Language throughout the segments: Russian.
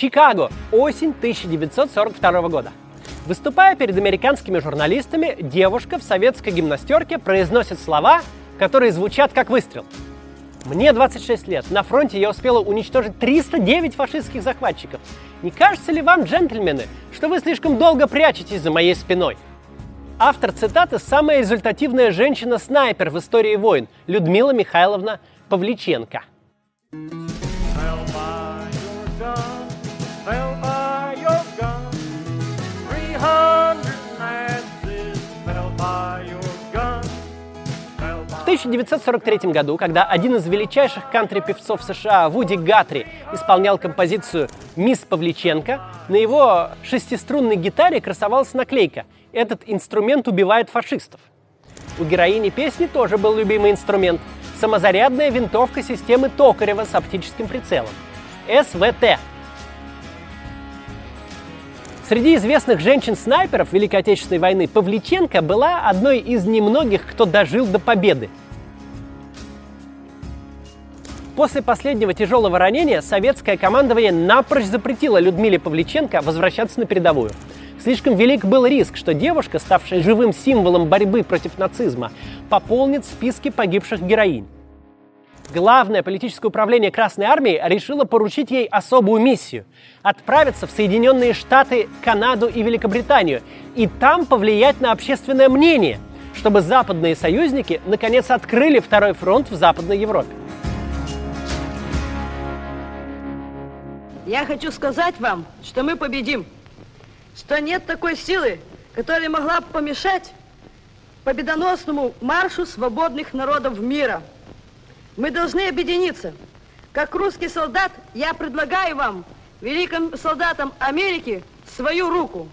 Чикаго, осень 1942 года. Выступая перед американскими журналистами, девушка в советской гимнастерке произносит слова, которые звучат как выстрел. Мне 26 лет. На фронте я успела уничтожить 309 фашистских захватчиков. Не кажется ли вам, джентльмены, что вы слишком долго прячетесь за моей спиной? Автор цитаты – самая результативная женщина-снайпер в истории войн – Людмила Михайловна Павличенко. В 1943 году, когда один из величайших кантри-певцов США, Вуди Гатри, исполнял композицию «Мисс Павличенко», на его шестиструнной гитаре красовалась наклейка – этот инструмент убивает фашистов. У героини песни тоже был любимый инструмент – самозарядная винтовка системы Токарева с оптическим прицелом – СВТ. Среди известных женщин-снайперов Великой Отечественной войны Павличенко была одной из немногих, кто дожил до победы. После последнего тяжелого ранения советское командование напрочь запретило Людмиле Павличенко возвращаться на передовую – Слишком велик был риск, что девушка, ставшая живым символом борьбы против нацизма, пополнит списки погибших героинь. Главное политическое управление Красной Армии решило поручить ей особую миссию – отправиться в Соединенные Штаты, Канаду и Великобританию и там повлиять на общественное мнение, чтобы западные союзники наконец открыли второй фронт в Западной Европе. Я хочу сказать вам, что мы победим что нет такой силы, которая могла бы помешать победоносному маршу свободных народов мира. Мы должны объединиться. Как русский солдат я предлагаю вам, великим солдатам Америки, свою руку.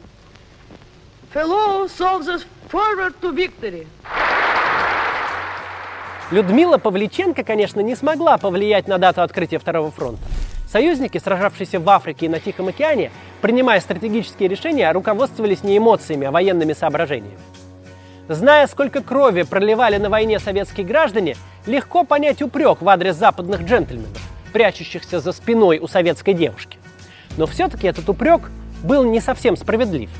Fellow soldiers, forward to victory. Людмила Павличенко, конечно, не смогла повлиять на дату открытия Второго фронта. Союзники, сражавшиеся в Африке и на Тихом океане, принимая стратегические решения, руководствовались не эмоциями, а военными соображениями. Зная, сколько крови проливали на войне советские граждане, легко понять упрек в адрес западных джентльменов, прячущихся за спиной у советской девушки. Но все-таки этот упрек был не совсем справедлив –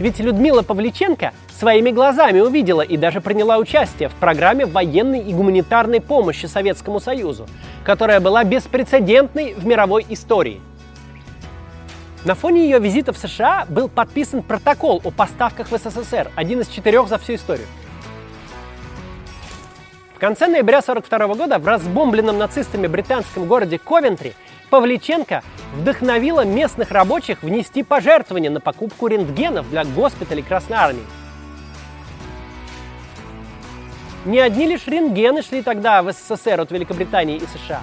ведь Людмила Павличенко своими глазами увидела и даже приняла участие в программе военной и гуманитарной помощи Советскому Союзу, которая была беспрецедентной в мировой истории. На фоне ее визита в США был подписан протокол о поставках в СССР, один из четырех за всю историю. В конце ноября 1942 года в разбомбленном нацистами британском городе Ковентри Павличенко вдохновила местных рабочих внести пожертвования на покупку рентгенов для госпиталей Красной Армии. Не одни лишь рентгены шли тогда в СССР от Великобритании и США.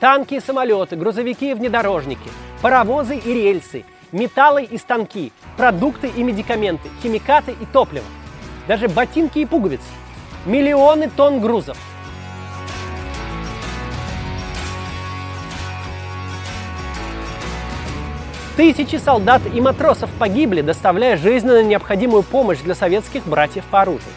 Танки и самолеты, грузовики и внедорожники, паровозы и рельсы, металлы и станки, продукты и медикаменты, химикаты и топливо. Даже ботинки и пуговицы. Миллионы тонн грузов – Тысячи солдат и матросов погибли, доставляя жизненно необходимую помощь для советских братьев по оружию.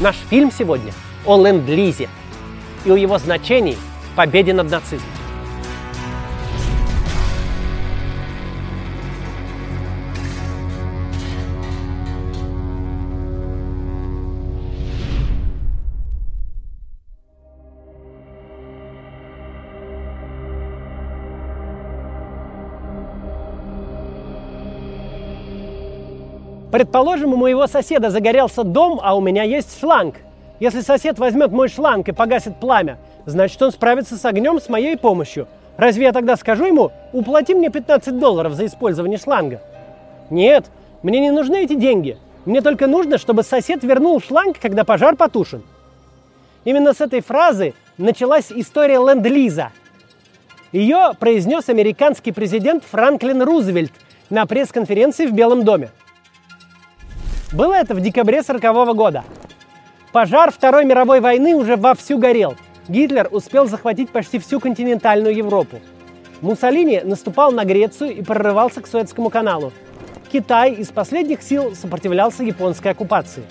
Наш фильм сегодня о ленд-лизе и о его значении в победе над нацизмом. Предположим, у моего соседа загорелся дом, а у меня есть шланг. Если сосед возьмет мой шланг и погасит пламя, значит, он справится с огнем с моей помощью. Разве я тогда скажу ему, уплати мне 15 долларов за использование шланга? Нет, мне не нужны эти деньги. Мне только нужно, чтобы сосед вернул шланг, когда пожар потушен. Именно с этой фразы началась история ленд-лиза. Ее произнес американский президент Франклин Рузвельт на пресс-конференции в Белом доме. Было это в декабре 1940 года. Пожар Второй мировой войны уже вовсю горел. Гитлер успел захватить почти всю континентальную Европу. Муссолини наступал на Грецию и прорывался к Суэцкому каналу. Китай из последних сил сопротивлялся японской оккупации.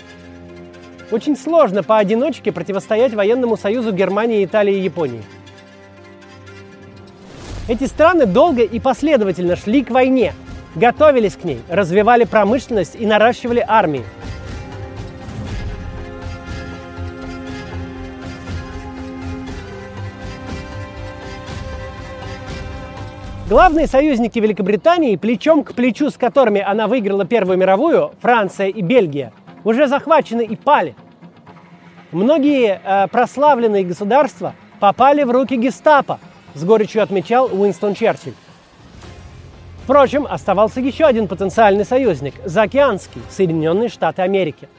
Очень сложно поодиночке противостоять военному союзу Германии, Италии и Японии. Эти страны долго и последовательно шли к войне, готовились к ней, развивали промышленность и наращивали армии. Главные союзники Великобритании, плечом к плечу с которыми она выиграла Первую мировую, Франция и Бельгия, уже захвачены и пали. Многие э, прославленные государства попали в руки гестапо, с горечью отмечал Уинстон Черчилль. Впрочем, оставался еще один потенциальный союзник – заокеанский, Соединенные Штаты Америки.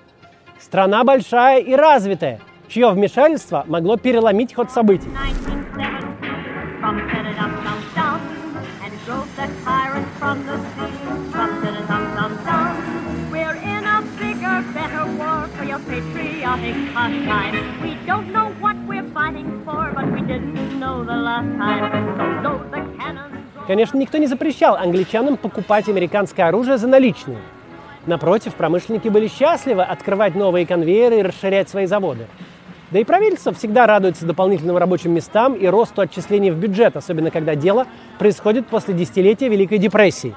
Страна большая и развитая, чье вмешательство могло переломить ход событий. We don't know what we're fighting for, but we didn't know the last time. So load the. Конечно, никто не запрещал англичанам покупать американское оружие за наличные. Напротив, промышленники были счастливы открывать новые конвейеры и расширять свои заводы. Да и правительство всегда радуется дополнительным рабочим местам и росту отчислений в бюджет, особенно когда дело происходит после десятилетия Великой депрессии.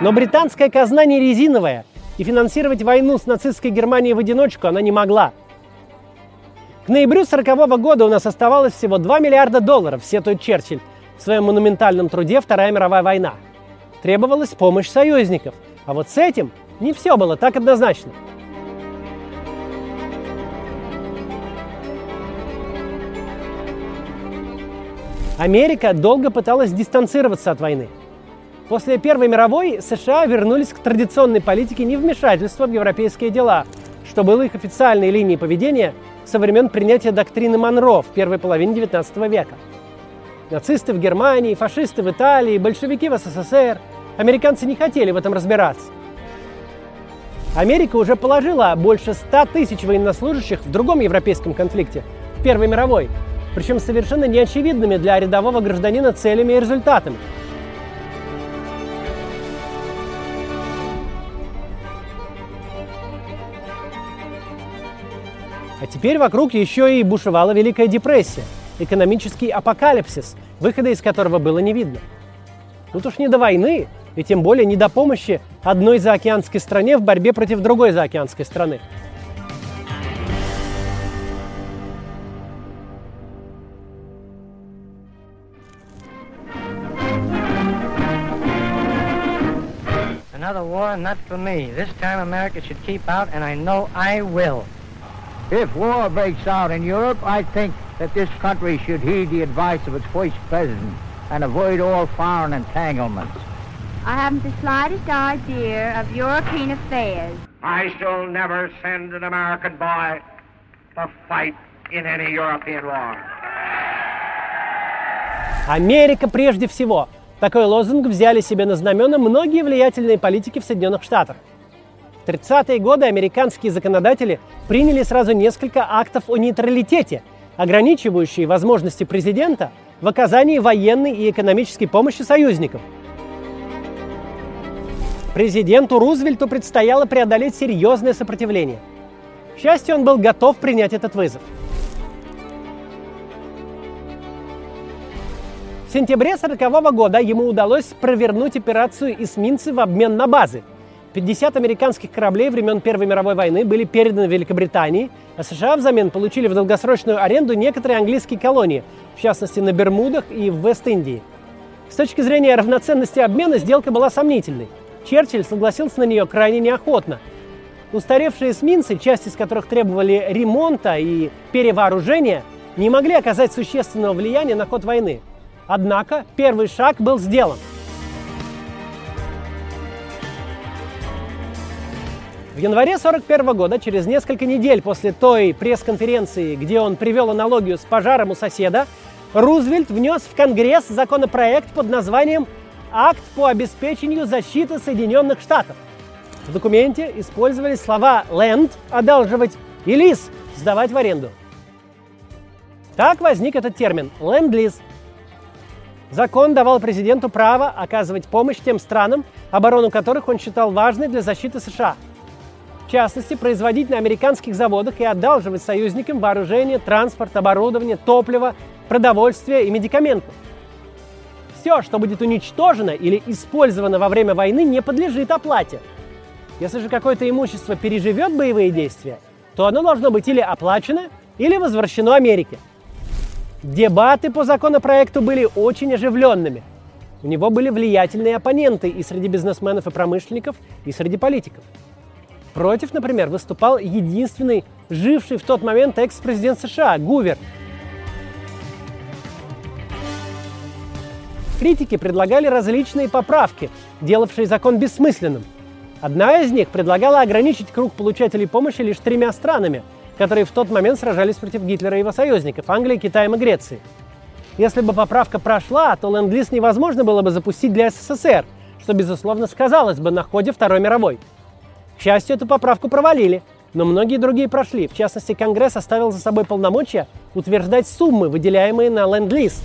Но британская казна не резиновая, и финансировать войну с нацистской Германией в одиночку она не могла. К ноябрю 1940 года у нас оставалось всего 2 миллиарда долларов, сетует Черчилль в своем монументальном труде «Вторая мировая война». Требовалась помощь союзников. А вот с этим не все было так однозначно. Америка долго пыталась дистанцироваться от войны. После Первой мировой США вернулись к традиционной политике невмешательства в европейские дела, что было их официальной линией поведения со времен принятия доктрины Монро в первой половине XIX века. Нацисты в Германии, фашисты в Италии, большевики в СССР. Американцы не хотели в этом разбираться. Америка уже положила больше 100 тысяч военнослужащих в другом европейском конфликте, в Первой мировой, причем совершенно неочевидными для рядового гражданина целями и результатами. А теперь вокруг еще и бушевала Великая депрессия, экономический апокалипсис, выхода из которого было не видно. Тут уж не до войны, и тем более не до помощи одной заокеанской стране в борьбе против другой заокеанской страны. Another war, not for me. This time America should keep out, and I know I will. If war breaks out in Europe, I think that this country should heed the advice of its first president and avoid all foreign entanglements. I haven't the slightest idea of European affairs. I shall never send an American boy to fight in any European war. Америка прежде всего. Такой лозунг взяли себе на знамена многие влиятельные политики в Соединенных Штатах. В 30-е годы американские законодатели приняли сразу несколько актов о нейтралитете, ограничивающие возможности президента в оказании военной и экономической помощи союзникам. Президенту Рузвельту предстояло преодолеть серьезное сопротивление. К счастью, он был готов принять этот вызов – В сентябре 1940 года ему удалось провернуть операцию эсминцы в обмен на базы. 50 американских кораблей времен Первой мировой войны были переданы Великобритании, а США взамен получили в долгосрочную аренду некоторые английские колонии, в частности на Бермудах и в Вест-Индии. С точки зрения равноценности обмена сделка была сомнительной. Черчилль согласился на нее крайне неохотно. Устаревшие эсминцы, часть из которых требовали ремонта и перевооружения, не могли оказать существенного влияния на ход войны. Однако первый шаг был сделан. В январе 1941 года, через несколько недель после той пресс-конференции, где он привел аналогию с пожаром у соседа, Рузвельт внес в Конгресс законопроект под названием «Акт по обеспечению защиты Соединенных Штатов». В документе использовались слова «land» – «одалживать» и «lease» – «сдавать в аренду». Так возник этот термин – «ленд-лиз», Закон давал президенту право оказывать помощь тем странам, оборону которых он считал важной для защиты США. В частности, производить на американских заводах и одалживать союзникам вооружение, транспорт, оборудование, топливо, продовольствие и медикаменты. Все, что будет уничтожено или использовано во время войны, не подлежит оплате. Если же какое-то имущество переживет боевые действия, то оно должно быть или оплачено, или возвращено Америке. Дебаты по законопроекту были очень оживленными. У него были влиятельные оппоненты и среди бизнесменов и промышленников, и среди политиков. Против, например, выступал единственный живший в тот момент экс-президент США Гувер. Критики предлагали различные поправки, делавшие закон бессмысленным. Одна из них предлагала ограничить круг получателей помощи лишь тремя странами – которые в тот момент сражались против Гитлера и его союзников – Англии, Китаем и Греции. Если бы поправка прошла, то ленд-лиз невозможно было бы запустить для СССР, что, безусловно, сказалось бы на ходе Второй мировой. К счастью, эту поправку провалили, но многие другие прошли. В частности, Конгресс оставил за собой полномочия утверждать суммы, выделяемые на ленд-лиз.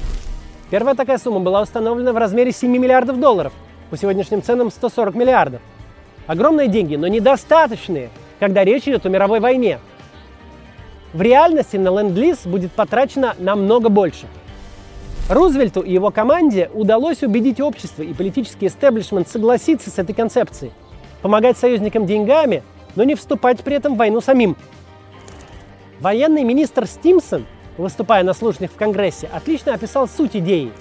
Первая такая сумма была установлена в размере 7 миллиардов долларов, по сегодняшним ценам 140 миллиардов. Огромные деньги, но недостаточные, когда речь идет о мировой войне – в реальности на ленд-лиз будет потрачено намного больше. Рузвельту и его команде удалось убедить общество и политический истеблишмент согласиться с этой концепцией, помогать союзникам деньгами, но не вступать при этом в войну самим. Военный министр Стимсон, выступая на слушаниях в Конгрессе, отлично описал суть идеи.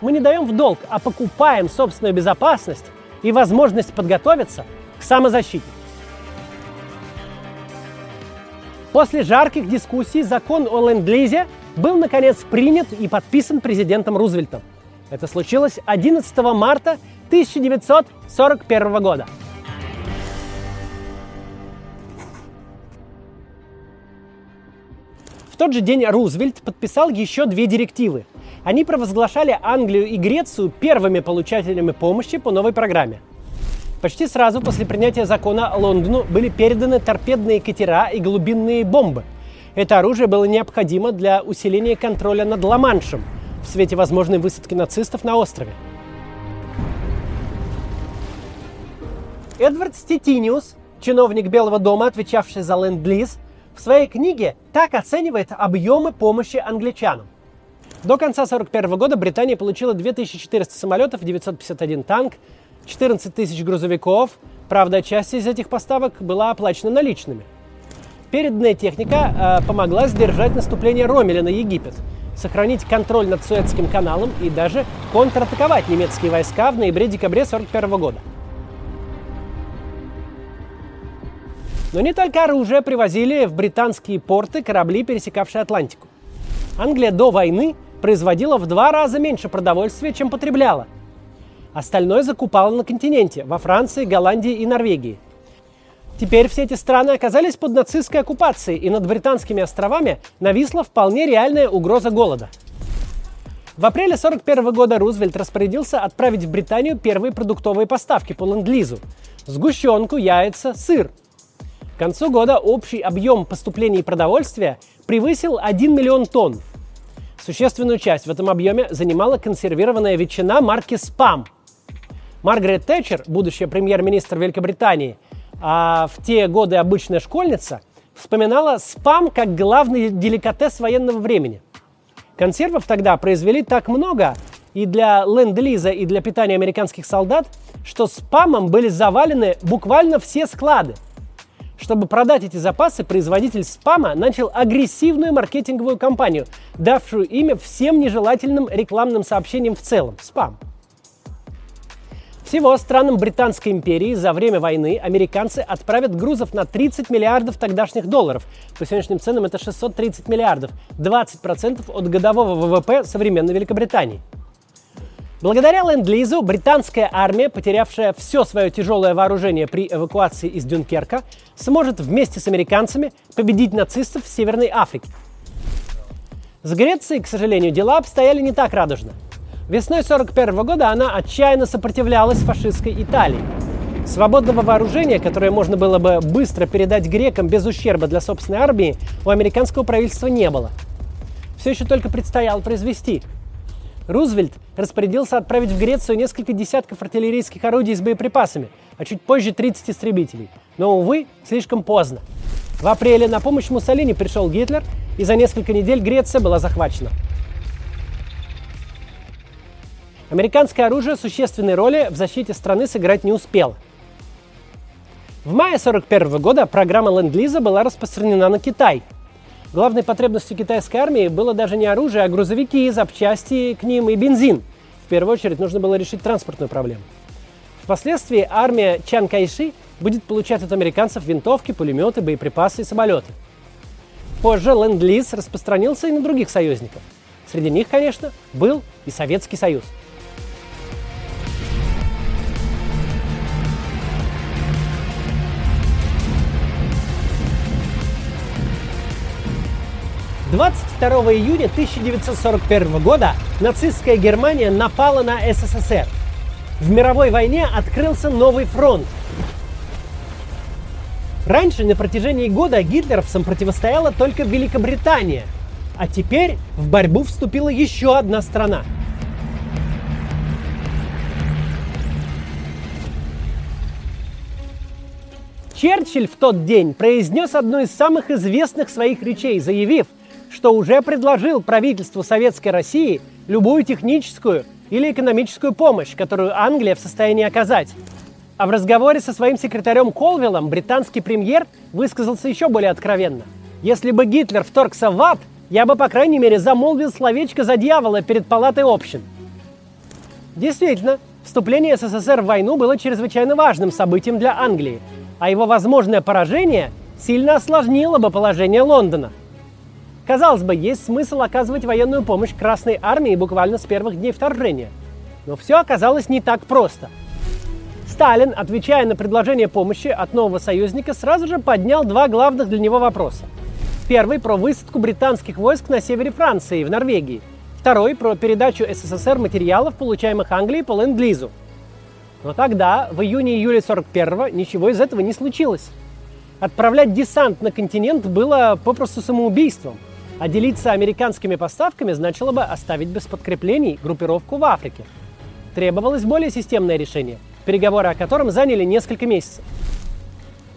Мы не даем в долг, а покупаем собственную безопасность и возможность подготовиться к самозащите. После жарких дискуссий закон о ленд-лизе был, наконец, принят и подписан президентом Рузвельтом. Это случилось 11 марта 1941 года. В тот же день Рузвельт подписал еще две директивы. Они провозглашали Англию и Грецию первыми получателями помощи по новой программе – Почти сразу после принятия закона Лондону были переданы торпедные катера и глубинные бомбы. Это оружие было необходимо для усиления контроля над Ла-Маншем в свете возможной высадки нацистов на острове. Эдвард Стетиниус, чиновник Белого дома, отвечавший за ленд-лиз, в своей книге так оценивает объемы помощи англичанам. До конца 1941 года Британия получила 2400 самолетов, 951 танк, 14 тысяч грузовиков. Правда, часть из этих поставок была оплачена наличными. Переданная техника э, помогла сдержать наступление Ромеля на Египет, сохранить контроль над Суэцким каналом и даже контратаковать немецкие войска в ноябре-декабре 1941 года. Но не только оружие привозили в британские порты корабли, пересекавшие Атлантику. Англия до войны производила в два раза меньше продовольствия, чем потребляла, Остальное закупало на континенте, во Франции, Голландии и Норвегии. Теперь все эти страны оказались под нацистской оккупацией, и над британскими островами нависла вполне реальная угроза голода. В апреле 1941 года Рузвельт распорядился отправить в Британию первые продуктовые поставки по ленд-лизу – сгущенку, яйца, сыр. К концу года общий объем поступлений продовольствия превысил 1 миллион тонн. Существенную часть в этом объеме занимала консервированная ветчина марки «Спам», Маргарет Тэтчер, будущая премьер-министр Великобритании, а в те годы обычная школьница, вспоминала спам как главный деликатес военного времени. Консервов тогда произвели так много и для ленд-лиза, и для питания американских солдат, что спамом были завалены буквально все склады. Чтобы продать эти запасы, производитель спама начал агрессивную маркетинговую кампанию, давшую имя всем нежелательным рекламным сообщениям в целом – спам. Всего странам Британской империи за время войны американцы отправят грузов на 30 миллиардов тогдашних долларов. По сегодняшним ценам это 630 миллиардов, 20% от годового ВВП современной Великобритании. Благодаря ленд-лизу британская армия, потерявшая все свое тяжелое вооружение при эвакуации из Дюнкерка, сможет вместе с американцами победить нацистов в Северной Африке. С Грецией, к сожалению, дела обстояли не так радужно – Весной 1941 года она отчаянно сопротивлялась фашистской Италии. Свободного вооружения, которое можно было бы быстро передать грекам без ущерба для собственной армии, у американского правительства не было. Все еще только предстояло произвести. Рузвельт распорядился отправить в Грецию несколько десятков артиллерийских орудий с боеприпасами, а чуть позже 30 истребителей. Но, увы, слишком поздно. В апреле на помощь Муссолини пришел Гитлер, и за несколько недель Греция была захвачена. Американское оружие существенной роли в защите страны сыграть не успело. В мае 1941 года программа Ленд-Лиза была распространена на Китай. Главной потребностью китайской армии было даже не оружие, а грузовики, запчасти к ним и бензин. В первую очередь нужно было решить транспортную проблему. Впоследствии армия Чан Кайши будет получать от американцев винтовки, пулеметы, боеприпасы и самолеты. Позже Ленд-Лиз распространился и на других союзников. Среди них, конечно, был и Советский Союз. 22 июня 1941 года нацистская Германия напала на СССР. В мировой войне открылся новый фронт. Раньше на протяжении года гитлеровцам противостояла только Великобритания, а теперь в борьбу вступила еще одна страна. Черчилль в тот день произнес одну из самых известных своих речей, заявив, что уже предложил правительству Советской России любую техническую или экономическую помощь, которую Англия в состоянии оказать. А в разговоре со своим секретарем Колвиллом британский премьер высказался еще более откровенно. Если бы Гитлер вторгся в ад, я бы, по крайней мере, замолвил словечко за дьявола перед палатой общин. Действительно, вступление СССР в войну было чрезвычайно важным событием для Англии, а его возможное поражение сильно осложнило бы положение Лондона – Казалось бы, есть смысл оказывать военную помощь Красной Армии буквально с первых дней вторжения. Но все оказалось не так просто. Сталин, отвечая на предложение помощи от нового союзника, сразу же поднял два главных для него вопроса. Первый про высадку британских войск на севере Франции, в Норвегии. Второй про передачу СССР материалов, получаемых Англией по ленд-лизу. Но тогда, в июне-июле 41-го, ничего из этого не случилось. Отправлять десант на континент было попросту самоубийством. А делиться американскими поставками значило бы оставить без подкреплений группировку в Африке. Требовалось более системное решение, переговоры о котором заняли несколько месяцев.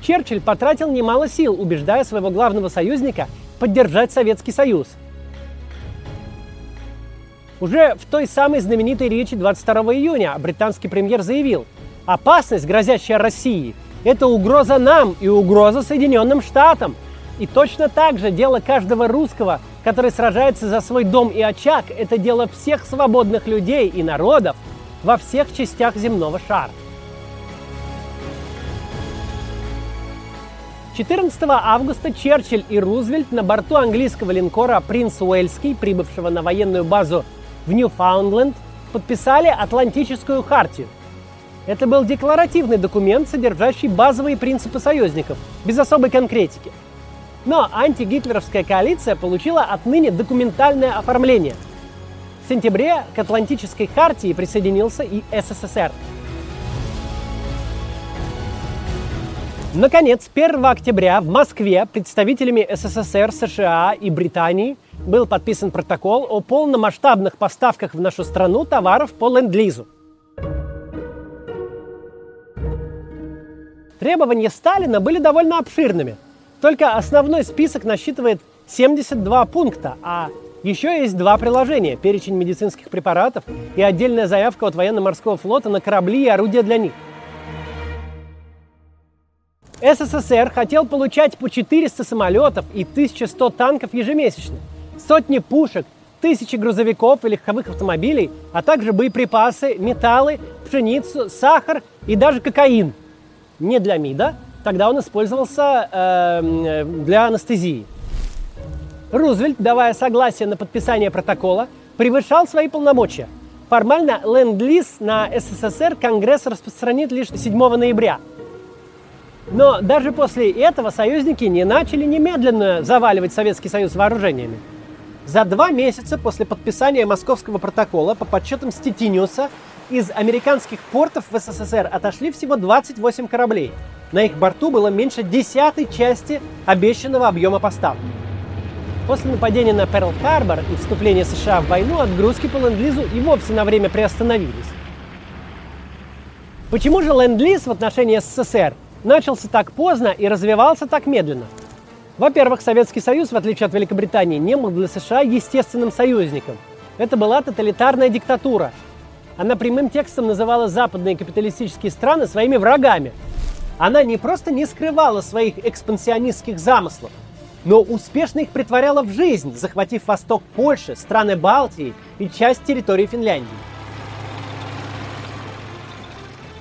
Черчилль потратил немало сил, убеждая своего главного союзника поддержать Советский Союз. Уже в той самой знаменитой речи 22 июня британский премьер заявил, опасность, грозящая России, это угроза нам и угроза Соединенным Штатам – и точно так же дело каждого русского, который сражается за свой дом и очаг, это дело всех свободных людей и народов во всех частях земного шара. 14 августа Черчилль и Рузвельт на борту английского линкора «Принц Уэльский», прибывшего на военную базу в Ньюфаундленд, подписали Атлантическую хартию. Это был декларативный документ, содержащий базовые принципы союзников, без особой конкретики – но антигитлеровская коалиция получила отныне документальное оформление. В сентябре к Атлантической хартии присоединился и СССР. Наконец, 1 октября в Москве представителями СССР, США и Британии был подписан протокол о полномасштабных поставках в нашу страну товаров по ленд-лизу. Требования Сталина были довольно обширными – только основной список насчитывает 72 пункта, а еще есть два приложения – перечень медицинских препаратов и отдельная заявка от военно-морского флота на корабли и орудия для них. СССР хотел получать по 400 самолетов и 1100 танков ежемесячно, сотни пушек, тысячи грузовиков и легковых автомобилей, а также боеприпасы, металлы, пшеницу, сахар и даже кокаин. Не для МИДа, Тогда он использовался э, для анестезии. Рузвельт, давая согласие на подписание протокола, превышал свои полномочия. Формально ленд-лиз на СССР Конгресс распространит лишь 7 ноября. Но даже после этого союзники не начали немедленно заваливать Советский Союз вооружениями. За два месяца после подписания Московского протокола, по подсчетам Стетиниуса, из американских портов в СССР отошли всего 28 кораблей – на их борту было меньше десятой части обещанного объема поставок. После нападения на Перл-Харбор и вступления США в войну отгрузки по ленд-лизу и вовсе на время приостановились. Почему же ленд-лиз в отношении СССР начался так поздно и развивался так медленно? Во-первых, Советский Союз, в отличие от Великобритании, не был для США естественным союзником. Это была тоталитарная диктатура. Она прямым текстом называла западные капиталистические страны своими врагами. Она не просто не скрывала своих экспансионистских замыслов, но успешно их притворяла в жизнь, захватив восток Польши, страны Балтии и часть территории Финляндии.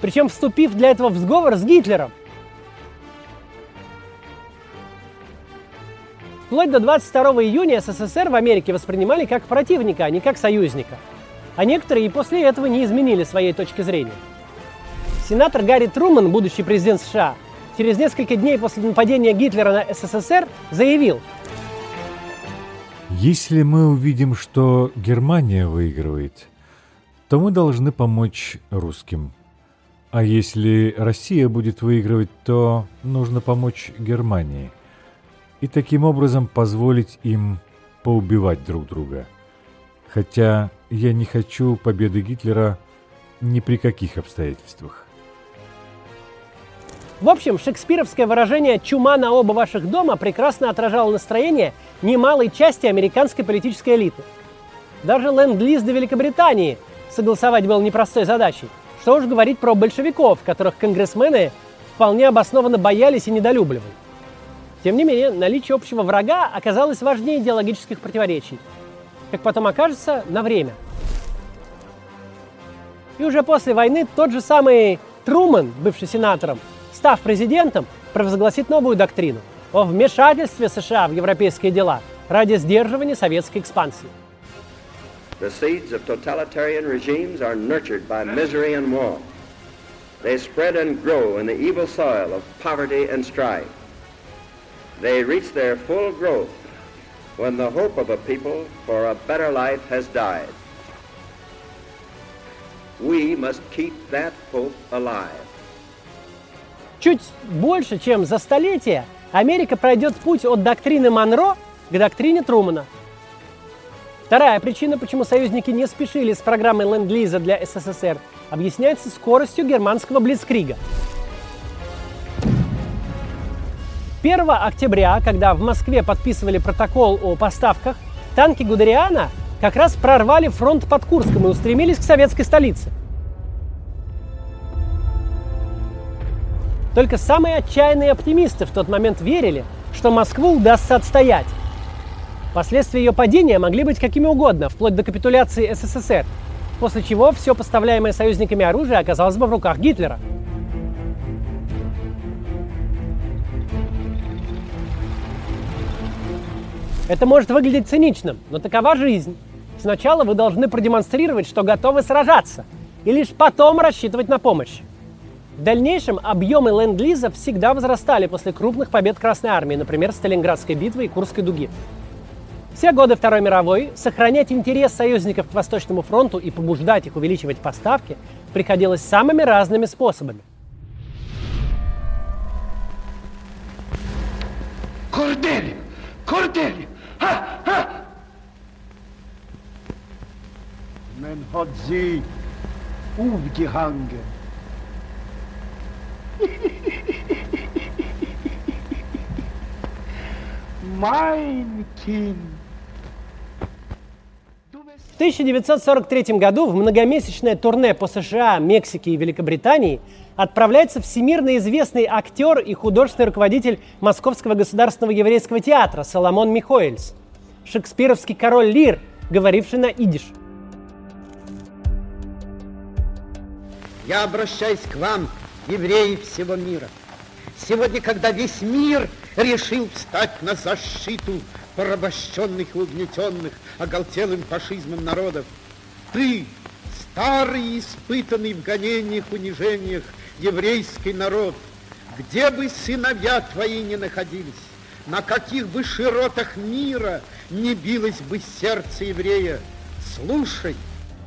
Причем вступив для этого в сговор с Гитлером. Вплоть до 22 июня СССР в Америке воспринимали как противника, а не как союзника. А некоторые и после этого не изменили своей точки зрения. Сенатор Гарри Труман, будущий президент США, через несколько дней после нападения Гитлера на СССР заявил, Если мы увидим, что Германия выигрывает, то мы должны помочь русским. А если Россия будет выигрывать, то нужно помочь Германии. И таким образом позволить им поубивать друг друга. Хотя я не хочу победы Гитлера ни при каких обстоятельствах. В общем, шекспировское выражение «чума на оба ваших дома» прекрасно отражало настроение немалой части американской политической элиты. Даже ленд-лиз до Великобритании согласовать был непростой задачей. Что уж говорить про большевиков, которых конгрессмены вполне обоснованно боялись и недолюбливали. Тем не менее, наличие общего врага оказалось важнее идеологических противоречий. Как потом окажется, на время. И уже после войны тот же самый Труман, бывший сенатором, став президентом, провозгласит новую доктрину о вмешательстве США в европейские дела ради сдерживания советской экспансии. The seeds of totalitarian regimes are nurtured by misery and war. They spread and grow in the evil soil of poverty and strife. They reach their full growth when the hope of a people for a better life has died. We must keep that hope alive. Чуть больше, чем за столетие, Америка пройдет путь от доктрины Монро к доктрине Трумана. Вторая причина, почему союзники не спешили с программой Ленд-Лиза для СССР, объясняется скоростью германского блицкрига. 1 октября, когда в Москве подписывали протокол о поставках, танки Гудериана как раз прорвали фронт под Курском и устремились к советской столице. Только самые отчаянные оптимисты в тот момент верили, что Москву удастся отстоять. Последствия ее падения могли быть какими угодно, вплоть до капитуляции СССР, после чего все поставляемое союзниками оружие оказалось бы в руках Гитлера. Это может выглядеть циничным, но такова жизнь. Сначала вы должны продемонстрировать, что готовы сражаться, и лишь потом рассчитывать на помощь. В дальнейшем объемы ленд-лиза всегда возрастали после крупных побед Красной Армии, например, Сталинградской битвы и Курской дуги. Все годы Второй мировой сохранять интерес союзников к Восточному фронту и побуждать их увеличивать поставки приходилось самыми разными способами. Кордель! Кордель! Men hat sie aufgehangen. mein Kind. В 1943 году в многомесячное турне по США, Мексике и Великобритании отправляется всемирно известный актер и художественный руководитель Московского государственного еврейского театра Соломон Михоэльс, шекспировский король Лир, говоривший на идиш. Я обращаюсь к вам, евреи всего мира. Сегодня, когда весь мир решил встать на защиту порабощенных и угнетенных оголтелым фашизмом народов, ты, старый испытанный в гонениях, унижениях, еврейский народ, где бы сыновья твои ни находились, на каких бы широтах мира не билось бы сердце еврея, слушай.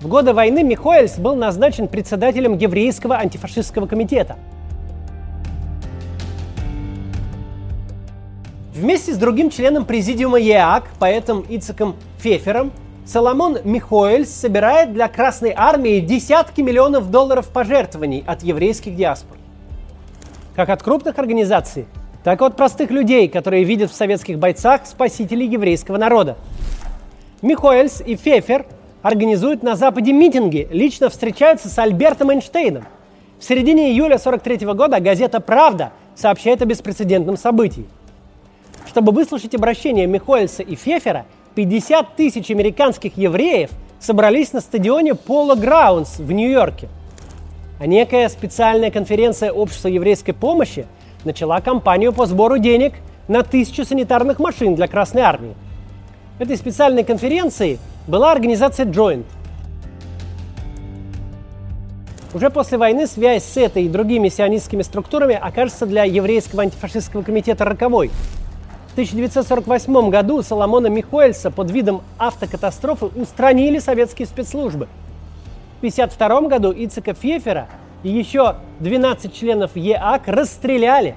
В годы войны Михоэльс был назначен председателем еврейского антифашистского комитета. Вместе с другим членом президиума ЕАК, поэтом Ицеком Фефером, Соломон Михоэльс собирает для Красной Армии десятки миллионов долларов пожертвований от еврейских диаспор. Как от крупных организаций, так и от простых людей, которые видят в советских бойцах спасителей еврейского народа. Михоэльс и Фефер организуют на Западе митинги, лично встречаются с Альбертом Эйнштейном. В середине июля 1943 года газета «Правда» сообщает о беспрецедентном событии. Чтобы выслушать обращение Михоэльса и Фефера, 50 тысяч американских евреев собрались на стадионе Пола Граунс в Нью-Йорке. А некая специальная конференция Общества еврейской помощи начала кампанию по сбору денег на тысячу санитарных машин для Красной Армии. Этой специальной конференцией была организация Joint. Уже после войны связь с этой и другими сионистскими структурами окажется для еврейского антифашистского комитета роковой – в 1948 году Соломона Михоэльса под видом автокатастрофы устранили советские спецслужбы. В 1952 году Ицека Фефера и еще 12 членов ЕАК расстреляли.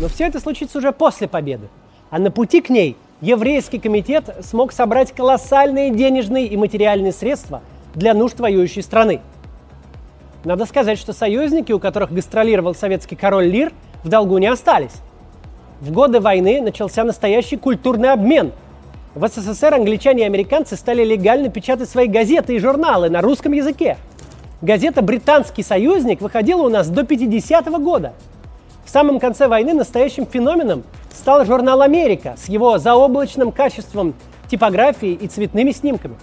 Но все это случится уже после победы. А на пути к ней еврейский комитет смог собрать колоссальные денежные и материальные средства для нужд воюющей страны – надо сказать, что союзники, у которых гастролировал советский король Лир, в долгу не остались. В годы войны начался настоящий культурный обмен. В СССР англичане и американцы стали легально печатать свои газеты и журналы на русском языке. Газета «Британский союзник» выходила у нас до 50-го года. В самом конце войны настоящим феноменом стал журнал «Америка» с его заоблачным качеством типографии и цветными снимками.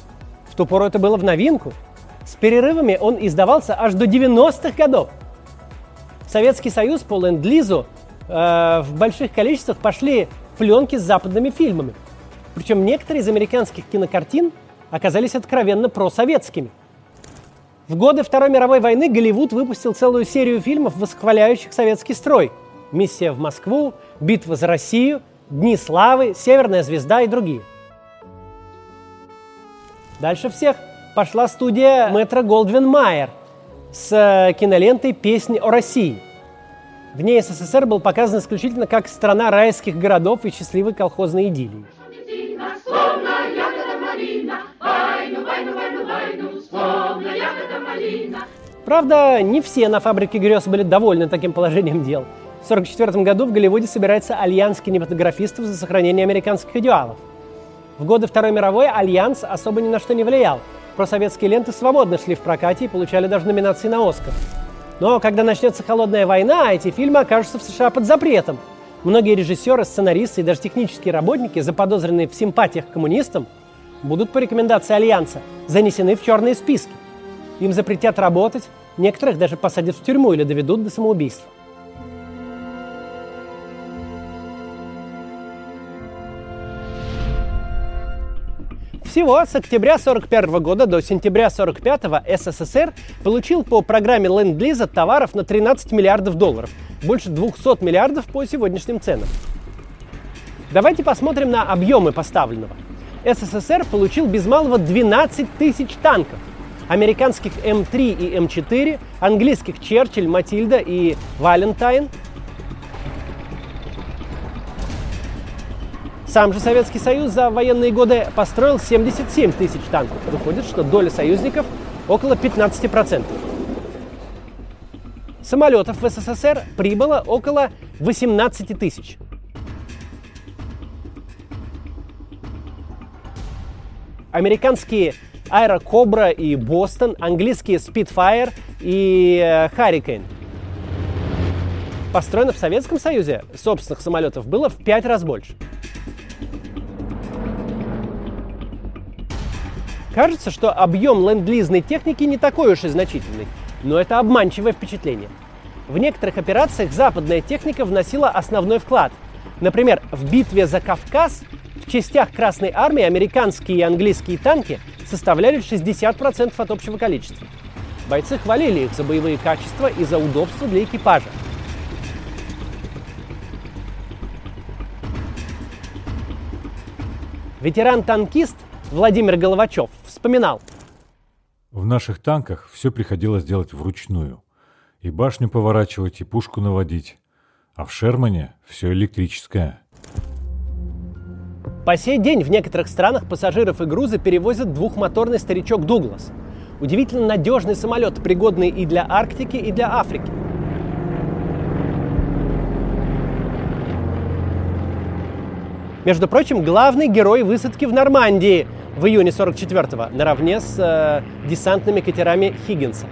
В ту пору это было в новинку – с перерывами он издавался аж до 90-х годов. В Советский Союз по ленд-лизу э, в больших количествах пошли пленки с западными фильмами. Причем некоторые из американских кинокартин оказались откровенно просоветскими. В годы Второй мировой войны Голливуд выпустил целую серию фильмов, восхваляющих советский строй. «Миссия в Москву», «Битва за Россию», «Дни славы», «Северная звезда» и другие. Дальше всех – пошла студия Метро Голдвин Майер с э, кинолентой «Песни о России». В ней СССР был показан исключительно как страна райских городов и счастливой колхозной идиллии. Правда, не все на фабрике грез были довольны таким положением дел. В 1944 году в Голливуде собирается альянс кинематографистов за сохранение американских идеалов. В годы Второй мировой альянс особо ни на что не влиял – просоветские ленты свободно шли в прокате и получали даже номинации на Оскар. Но когда начнется холодная война, эти фильмы окажутся в США под запретом. Многие режиссеры, сценаристы и даже технические работники, заподозренные в симпатиях к коммунистам, будут по рекомендации Альянса занесены в черные списки. Им запретят работать, некоторых даже посадят в тюрьму или доведут до самоубийства. Всего с октября 1941 года до сентября 1945 СССР получил по программе Ленд-Лиза товаров на 13 миллиардов долларов, больше 200 миллиардов по сегодняшним ценам. Давайте посмотрим на объемы поставленного. СССР получил без малого 12 тысяч танков, американских М3 и М4, английских Черчилль, Матильда и Валентайн – Сам же Советский Союз за военные годы построил 77 тысяч танков. Выходит, что доля союзников около 15%. Самолетов в СССР прибыло около 18 тысяч. Американские Аэрокобра и Бостон, английские Spitfire и Харрикейн. Построено в Советском Союзе собственных самолетов было в пять раз больше. Кажется, что объем ленд-лизной техники не такой уж и значительный, но это обманчивое впечатление. В некоторых операциях западная техника вносила основной вклад. Например, в битве за Кавказ в частях Красной Армии американские и английские танки составляли 60% от общего количества. Бойцы хвалили их за боевые качества и за удобство для экипажа. Ветеран-танкист Владимир Головачев вспоминал. В наших танках все приходилось делать вручную. И башню поворачивать, и пушку наводить. А в Шермане все электрическое. По сей день в некоторых странах пассажиров и грузы перевозят двухмоторный старичок «Дуглас». Удивительно надежный самолет, пригодный и для Арктики, и для Африки. Между прочим, главный герой высадки в Нормандии в июне 44-го, наравне с э, десантными катерами Хиггинса.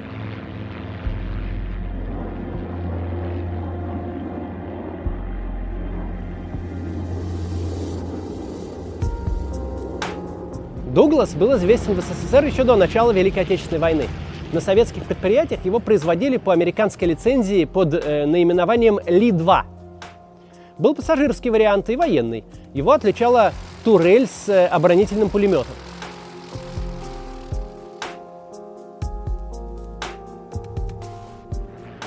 Дуглас был известен в СССР еще до начала Великой Отечественной войны. На советских предприятиях его производили по американской лицензии под э, наименованием Ли-2. Был пассажирский вариант и военный. Его отличала турель с э, оборонительным пулеметом.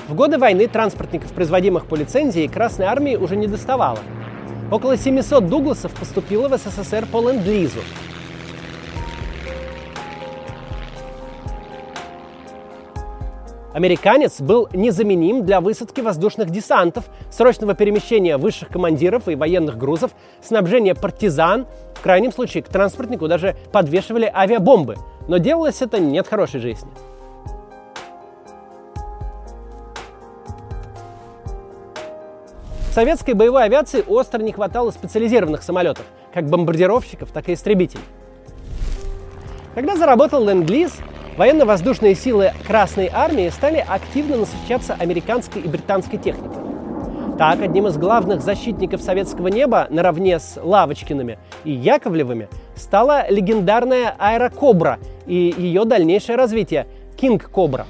В годы войны транспортников, производимых по лицензии, Красной Армии уже не доставало. Около 700 Дугласов поступило в СССР по ленд-лизу. Американец был незаменим для высадки воздушных десантов, срочного перемещения высших командиров и военных грузов, снабжения партизан. В крайнем случае к транспортнику даже подвешивали авиабомбы. Но делалось это не от хорошей жизни. В советской боевой авиации остро не хватало специализированных самолетов, как бомбардировщиков, так и истребителей. Когда заработал Ленд-Лиз, Военно-воздушные силы Красной Армии стали активно насыщаться американской и британской техникой. Так, одним из главных защитников советского неба, наравне с Лавочкиными и Яковлевыми, стала легендарная Аэрокобра и ее дальнейшее развитие – Кинг Кобра.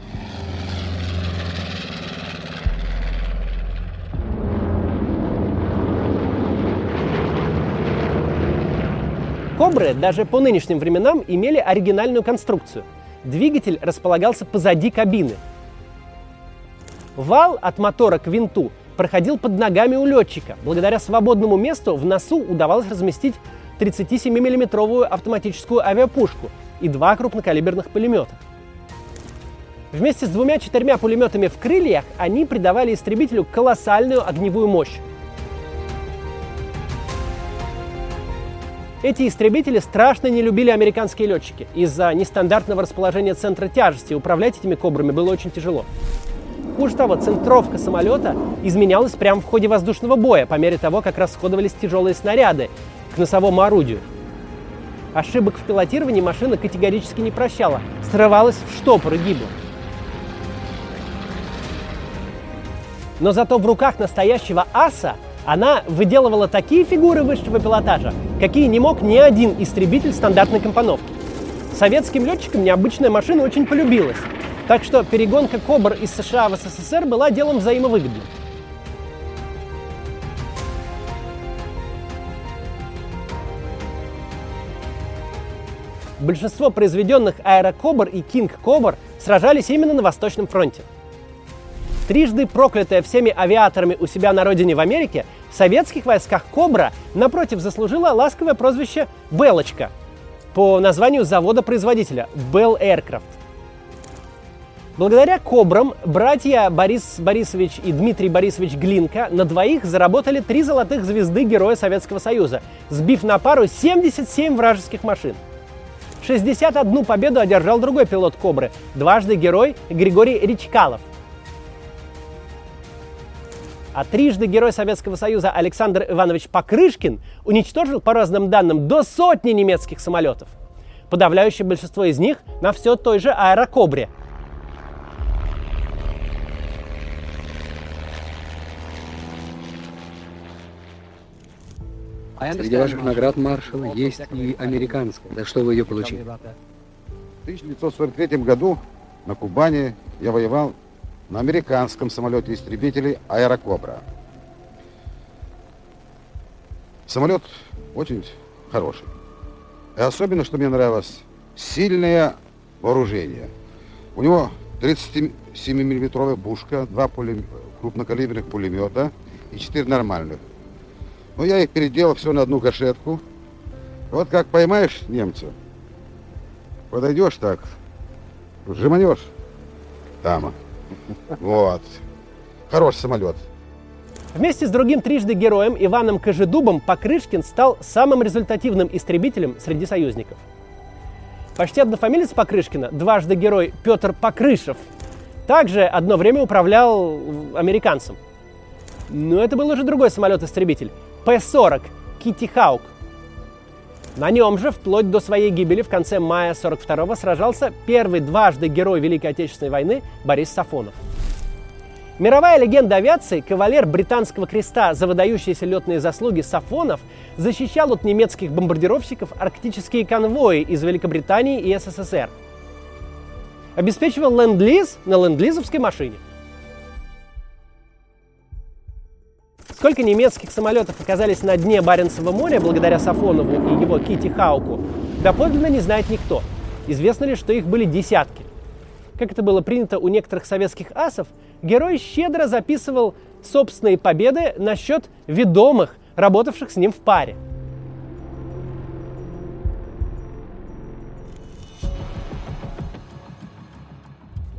Кобры даже по нынешним временам имели оригинальную конструкцию – Двигатель располагался позади кабины. Вал от мотора к винту проходил под ногами у летчика. Благодаря свободному месту в носу удавалось разместить 37 миллиметровую автоматическую авиапушку и два крупнокалиберных пулемета. Вместе с двумя-четырьмя пулеметами в крыльях они придавали истребителю колоссальную огневую мощь. Эти истребители страшно не любили американские летчики. Из-за нестандартного расположения центра тяжести управлять этими кобрами было очень тяжело. Хуже того, центровка самолета изменялась прямо в ходе воздушного боя, по мере того, как расходовались тяжелые снаряды к носовому орудию. Ошибок в пилотировании машина категорически не прощала, срывалась в штопор и гибла. Но зато в руках настоящего аса она выделывала такие фигуры высшего пилотажа, какие не мог ни один истребитель стандартной компоновки. Советским летчикам необычная машина очень полюбилась, так что перегонка Кобр из США в СССР была делом взаимовыгодным. Большинство произведенных Аэрокобр и Кинг Кобр сражались именно на Восточном фронте. Трижды проклятая всеми авиаторами у себя на родине в Америке, в советских войсках «Кобра» напротив заслужила ласковое прозвище «Белочка» по названию завода-производителя Bell Aircraft. Благодаря «Кобрам» братья Борис Борисович и Дмитрий Борисович Глинка на двоих заработали три золотых звезды Героя Советского Союза, сбив на пару 77 вражеских машин. 61 победу одержал другой пилот «Кобры», дважды герой Григорий Ричкалов – а трижды Герой Советского Союза Александр Иванович Покрышкин уничтожил, по разным данным, до сотни немецких самолетов. Подавляющее большинство из них на все той же аэрокобре. Среди ваших наград маршала есть и американская. За что вы ее получили? В 1943 году на Кубани я воевал на американском самолете-истребителе «Аэрокобра». Самолет очень хороший. И особенно, что мне нравилось, сильное вооружение. У него 37-миллиметровая пушка, два пулем... крупнокалиберных пулемета и четыре нормальных. Но я их переделал все на одну кашетку. Вот как поймаешь немца, подойдешь так, Жеманешь? Там. Вот. Хороший самолет. Вместе с другим трижды героем Иваном Кожедубом Покрышкин стал самым результативным истребителем среди союзников. Почти однофамилец Покрышкина, дважды герой Петр Покрышев, также одно время управлял американцем. Но это был уже другой самолет-истребитель – П-40 Китти Хаук. На нем же, вплоть до своей гибели в конце мая 42-го, сражался первый дважды герой Великой Отечественной войны Борис Сафонов. Мировая легенда авиации, кавалер британского креста за выдающиеся летные заслуги Сафонов, защищал от немецких бомбардировщиков арктические конвои из Великобритании и СССР. Обеспечивал ленд-лиз на ленд-лизовской машине. Сколько немецких самолетов оказались на дне Баренцева моря благодаря Сафонову и его Кити Хауку, доподлинно не знает никто. Известно лишь, что их были десятки. Как это было принято у некоторых советских асов, герой щедро записывал собственные победы на счет ведомых, работавших с ним в паре.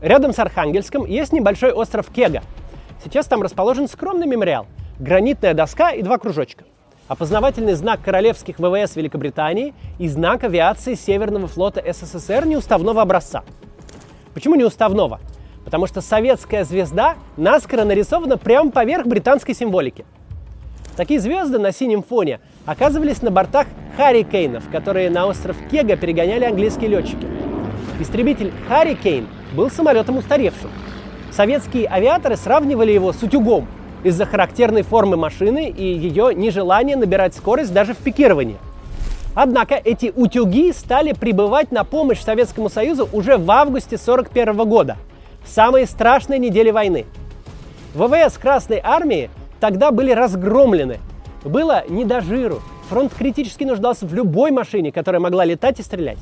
Рядом с Архангельском есть небольшой остров Кега. Сейчас там расположен скромный мемориал. Гранитная доска и два кружочка. Опознавательный знак королевских ВВС Великобритании и знак авиации Северного флота СССР неуставного образца. Почему неуставного? Потому что советская звезда наскоро нарисована прямо поверх британской символики. Такие звезды на синем фоне оказывались на бортах Харрикейнов, которые на остров Кега перегоняли английские летчики. Истребитель Харрикейн был самолетом устаревшим. Советские авиаторы сравнивали его с утюгом из-за характерной формы машины и ее нежелания набирать скорость даже в пикировании. Однако эти утюги стали прибывать на помощь Советскому Союзу уже в августе 1941 года, в самые страшные недели войны. ВВС Красной Армии тогда были разгромлены. Было не до жиру. Фронт критически нуждался в любой машине, которая могла летать и стрелять.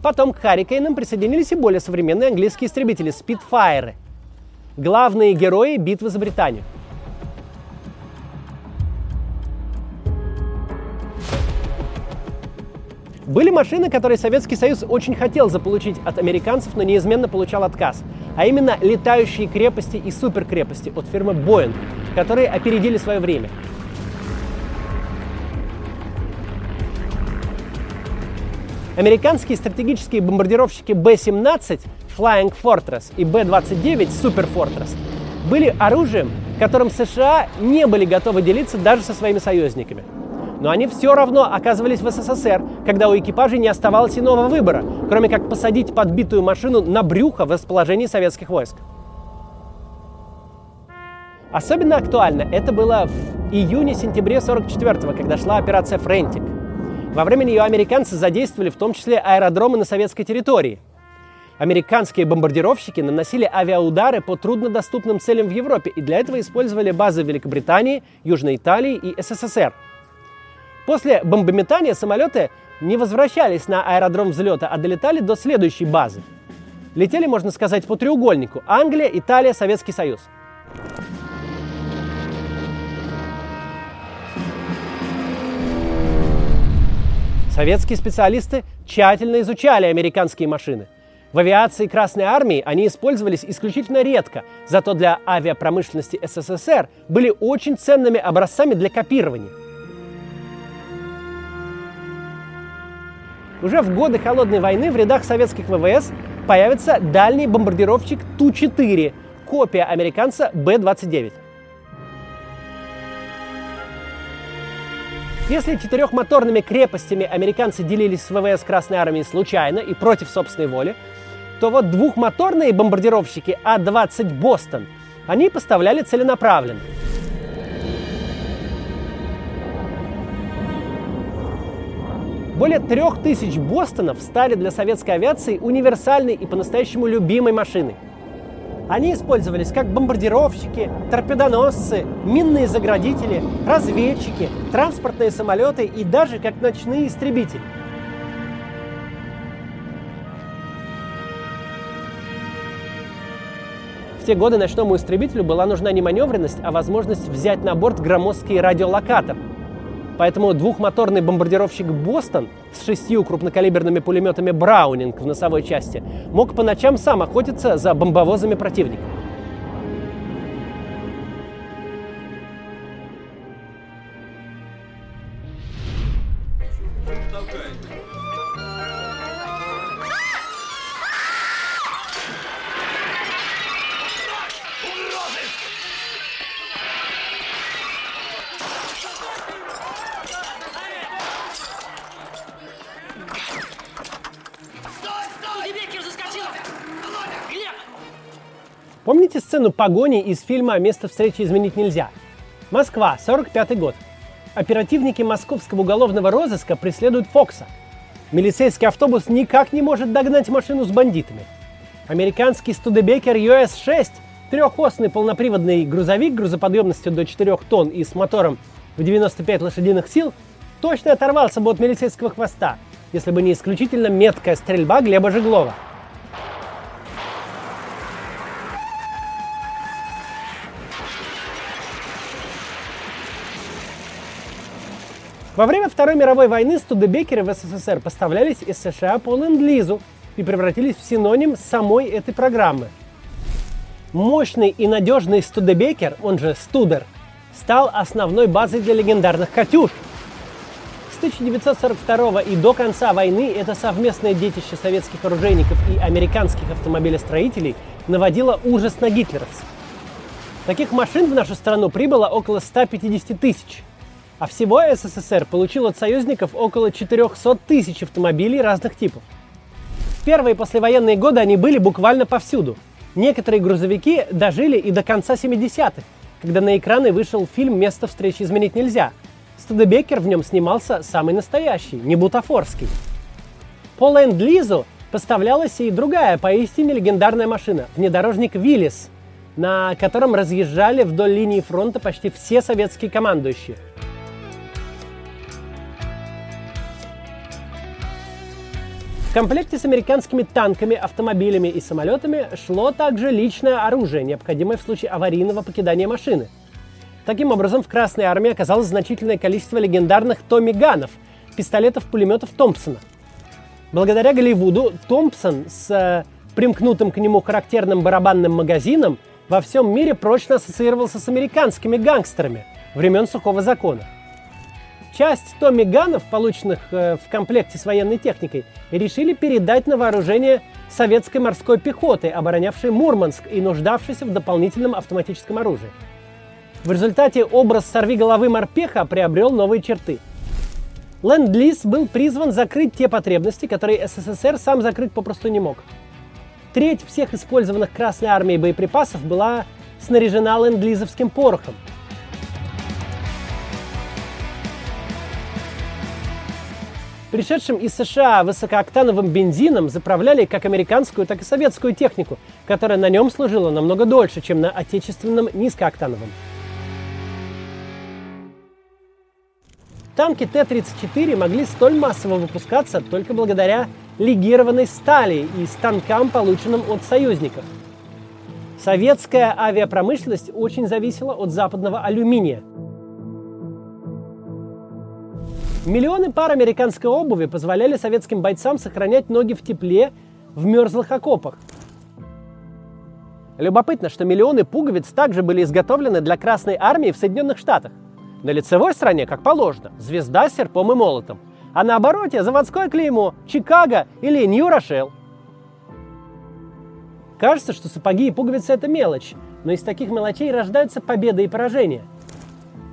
Потом к Харрикейнам присоединились и более современные английские истребители – Спитфайры. Главные герои битвы за Британию. Были машины, которые Советский Союз очень хотел заполучить от американцев, но неизменно получал отказ. А именно летающие крепости и суперкрепости от фирмы Boeing, которые опередили свое время. Американские стратегические бомбардировщики B-17 Flying Fortress и B-29 Super Fortress были оружием, которым США не были готовы делиться даже со своими союзниками. Но они все равно оказывались в СССР, когда у экипажей не оставалось иного выбора, кроме как посадить подбитую машину на брюхо в расположении советских войск. Особенно актуально это было в июне-сентябре 44-го, когда шла операция «Френтик». Во время нее американцы задействовали в том числе аэродромы на советской территории. Американские бомбардировщики наносили авиаудары по труднодоступным целям в Европе и для этого использовали базы Великобритании, Южной Италии и СССР. После бомбометания самолеты не возвращались на аэродром взлета, а долетали до следующей базы. Летели, можно сказать, по треугольнику – Англия, Италия, Советский Союз. Советские специалисты тщательно изучали американские машины. В авиации Красной Армии они использовались исключительно редко, зато для авиапромышленности СССР были очень ценными образцами для копирования. Уже в годы Холодной войны в рядах советских ВВС появится дальний бомбардировщик Ту-4, копия американца Б-29. Если четырехмоторными крепостями американцы делились с ВВС Красной Армии случайно и против собственной воли, то вот двухмоторные бомбардировщики А-20 «Бостон» они поставляли целенаправленно. Более трех тысяч «Бостонов» стали для советской авиации универсальной и по-настоящему любимой машиной – они использовались как бомбардировщики, торпедоносцы, минные заградители, разведчики, транспортные самолеты и даже как ночные истребители. В те годы ночному истребителю была нужна не маневренность, а возможность взять на борт громоздкий радиолокатор. Поэтому двухмоторный бомбардировщик «Бостон» с шестью крупнокалиберными пулеметами «Браунинг» в носовой части мог по ночам сам охотиться за бомбовозами противника. Сцену погони из фильма «Место встречи изменить нельзя»? Москва, 45 год. Оперативники московского уголовного розыска преследуют Фокса. Милицейский автобус никак не может догнать машину с бандитами. Американский Студебекер US-6, трехосный полноприводный грузовик грузоподъемностью до 4 тонн и с мотором в 95 лошадиных сил, точно оторвался бы от милицейского хвоста, если бы не исключительно меткая стрельба Глеба Жеглова – Во время Второй мировой войны студебекеры в СССР поставлялись из США по ленд-лизу и превратились в синоним самой этой программы. Мощный и надежный студебекер, он же студер, стал основной базой для легендарных «Катюш». С 1942 и до конца войны это совместное детище советских оружейников и американских автомобилестроителей наводило ужас на гитлеровцев. Таких машин в нашу страну прибыло около 150 тысяч – а всего СССР получил от союзников около 400 тысяч автомобилей разных типов. В первые послевоенные годы они были буквально повсюду. Некоторые грузовики дожили и до конца 70-х, когда на экраны вышел фильм «Место встречи изменить нельзя». Студебекер в нем снимался самый настоящий, не бутафорский. По ленд-лизу поставлялась и другая, поистине легендарная машина – внедорожник «Виллис», на котором разъезжали вдоль линии фронта почти все советские командующие – В комплекте с американскими танками, автомобилями и самолетами шло также личное оружие, необходимое в случае аварийного покидания машины. Таким образом, в Красной армии оказалось значительное количество легендарных Томми-ганов, пистолетов-пулеметов Томпсона. Благодаря Голливуду Томпсон с э, примкнутым к нему характерным барабанным магазином во всем мире прочно ассоциировался с американскими гангстерами времен Сухого закона – Часть Томми Ганов, полученных э, в комплекте с военной техникой, решили передать на вооружение советской морской пехоты, оборонявшей Мурманск и нуждавшейся в дополнительном автоматическом оружии. В результате образ сорвиголовы морпеха приобрел новые черты. Ленд-лиз был призван закрыть те потребности, которые СССР сам закрыть попросту не мог. Треть всех использованных Красной армией боеприпасов была снаряжена ленд-лизовским порохом – Пришедшим из США высокооктановым бензином заправляли как американскую, так и советскую технику, которая на нем служила намного дольше, чем на отечественном низкооктановом. Танки Т-34 могли столь массово выпускаться только благодаря легированной стали и станкам, полученным от союзников. Советская авиапромышленность очень зависела от западного алюминия – Миллионы пар американской обуви позволяли советским бойцам сохранять ноги в тепле в мерзлых окопах. Любопытно, что миллионы пуговиц также были изготовлены для Красной Армии в Соединенных Штатах. На лицевой стороне, как положено, звезда с серпом и молотом, а на обороте заводское клеймо «Чикаго» или «Нью-Рошелл». Кажется, что сапоги и пуговицы – это мелочь, но из таких мелочей рождаются победы и поражения –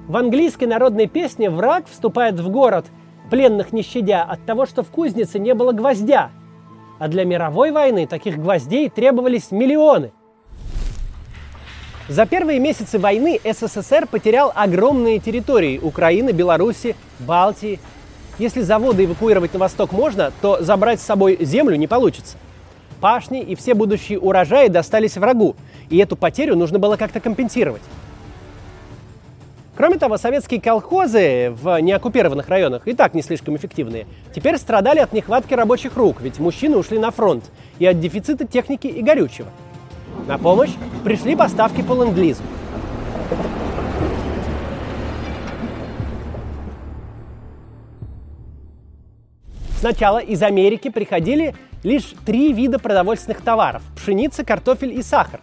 в английской народной песне враг вступает в город, пленных не щадя, от того, что в кузнице не было гвоздя. А для мировой войны таких гвоздей требовались миллионы. За первые месяцы войны СССР потерял огромные территории Украины, Беларуси, Балтии. Если заводы эвакуировать на восток можно, то забрать с собой землю не получится. Пашни и все будущие урожаи достались врагу, и эту потерю нужно было как-то компенсировать. Кроме того, советские колхозы в неоккупированных районах и так не слишком эффективные. Теперь страдали от нехватки рабочих рук, ведь мужчины ушли на фронт, и от дефицита техники и горючего. На помощь пришли поставки по ленд-лизу. Сначала из Америки приходили лишь три вида продовольственных товаров – пшеница, картофель и сахар.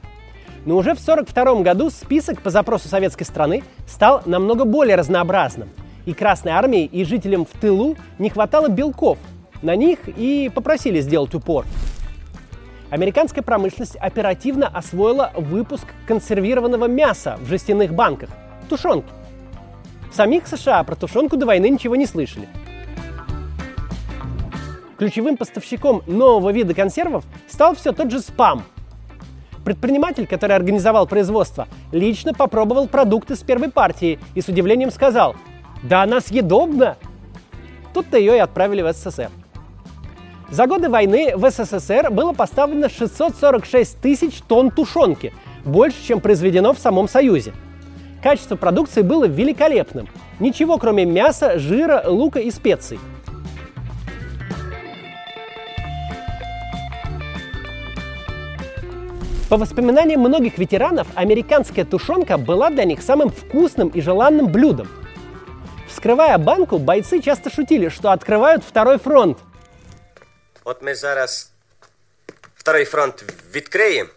Но уже в 1942 году список по запросу советской страны стал намного более разнообразным. И Красной армии, и жителям в тылу не хватало белков. На них и попросили сделать упор. Американская промышленность оперативно освоила выпуск консервированного мяса в жестяных банках – тушенки. В самих США про тушенку до войны ничего не слышали. Ключевым поставщиком нового вида консервов стал все тот же спам. Предприниматель, который организовал производство, лично попробовал продукты с первой партии и с удивлением сказал «Да она съедобна!» Тут-то ее и отправили в СССР. За годы войны в СССР было поставлено 646 тысяч тонн тушенки, больше, чем произведено в самом Союзе. Качество продукции было великолепным. Ничего, кроме мяса, жира, лука и специй. По воспоминаниям многих ветеранов, американская тушенка была для них самым вкусным и желанным блюдом. Вскрывая банку, бойцы часто шутили, что открывают второй фронт. От ми зараз второй фронт відкриємо,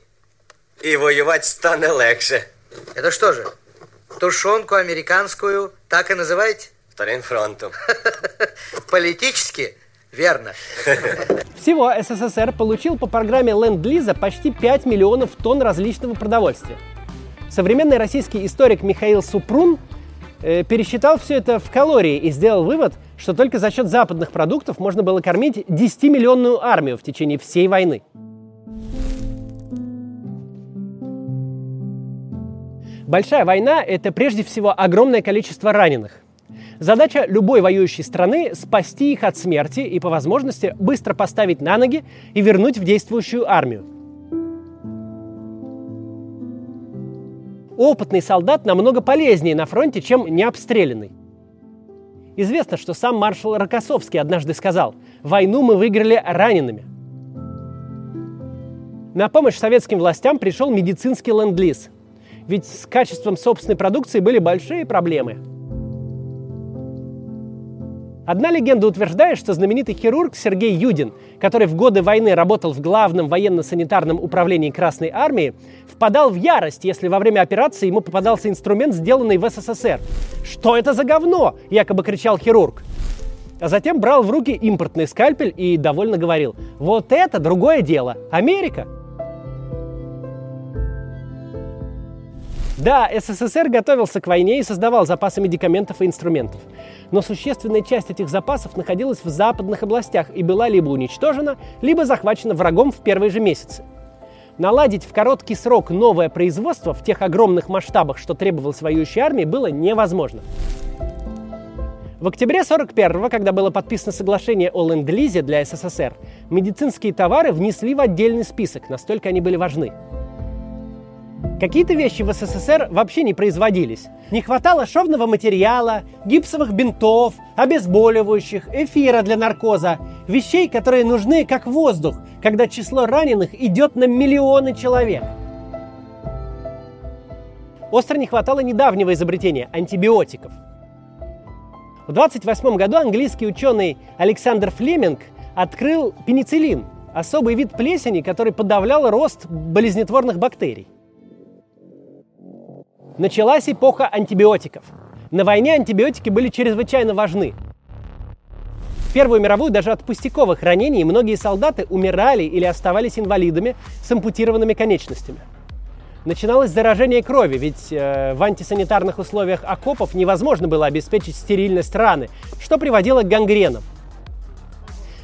и воевать стане легче. Это что же, тушенку американскую так и называете? Вторым фронтом. Политически верно. Всего СССР получил по программе Ленд-Лиза почти 5 миллионов тонн различного продовольствия. Современный российский историк Михаил Супрун э, пересчитал все это в калории и сделал вывод, что только за счет западных продуктов можно было кормить 10-миллионную армию в течение всей войны. Большая война – это прежде всего огромное количество раненых. Задача любой воюющей страны – спасти их от смерти и, по возможности, быстро поставить на ноги и вернуть в действующую армию. Опытный солдат намного полезнее на фронте, чем необстрелянный. Известно, что сам маршал Рокоссовский однажды сказал «Войну мы выиграли ранеными». На помощь советским властям пришел медицинский ленд-лиз – ведь с качеством собственной продукции были большие проблемы. Одна легенда утверждает, что знаменитый хирург Сергей Юдин, который в годы войны работал в главном военно-санитарном управлении Красной Армии, впадал в ярость, если во время операции ему попадался инструмент, сделанный в СССР. «Что это за говно?» – якобы кричал хирург. А затем брал в руки импортный скальпель и довольно говорил «Вот это другое дело! Америка!» Да, СССР готовился к войне и создавал запасы медикаментов и инструментов. Но существенная часть этих запасов находилась в западных областях и была либо уничтожена, либо захвачена врагом в первые же месяцы. Наладить в короткий срок новое производство в тех огромных масштабах, что требовалось воюющей армии, было невозможно. В октябре 41-го, когда было подписано соглашение о ленд-лизе для СССР, медицинские товары внесли в отдельный список, настолько они были важны. Какие-то вещи в СССР вообще не производились. Не хватало шовного материала, гипсовых бинтов, обезболивающих, эфира для наркоза, вещей, которые нужны как воздух, когда число раненых идет на миллионы человек. Остро не хватало недавнего изобретения – антибиотиков. В 28 году английский ученый Александр Флеминг открыл пенициллин – особый вид плесени, который подавлял рост болезнетворных бактерий. Началась эпоха антибиотиков. На войне антибиотики были чрезвычайно важны. В Первую мировую даже от пустяковых ранений многие солдаты умирали или оставались инвалидами с ампутированными конечностями. Начиналось заражение крови, ведь э, в антисанитарных условиях окопов невозможно было обеспечить стерильность раны, что приводило к гангренам.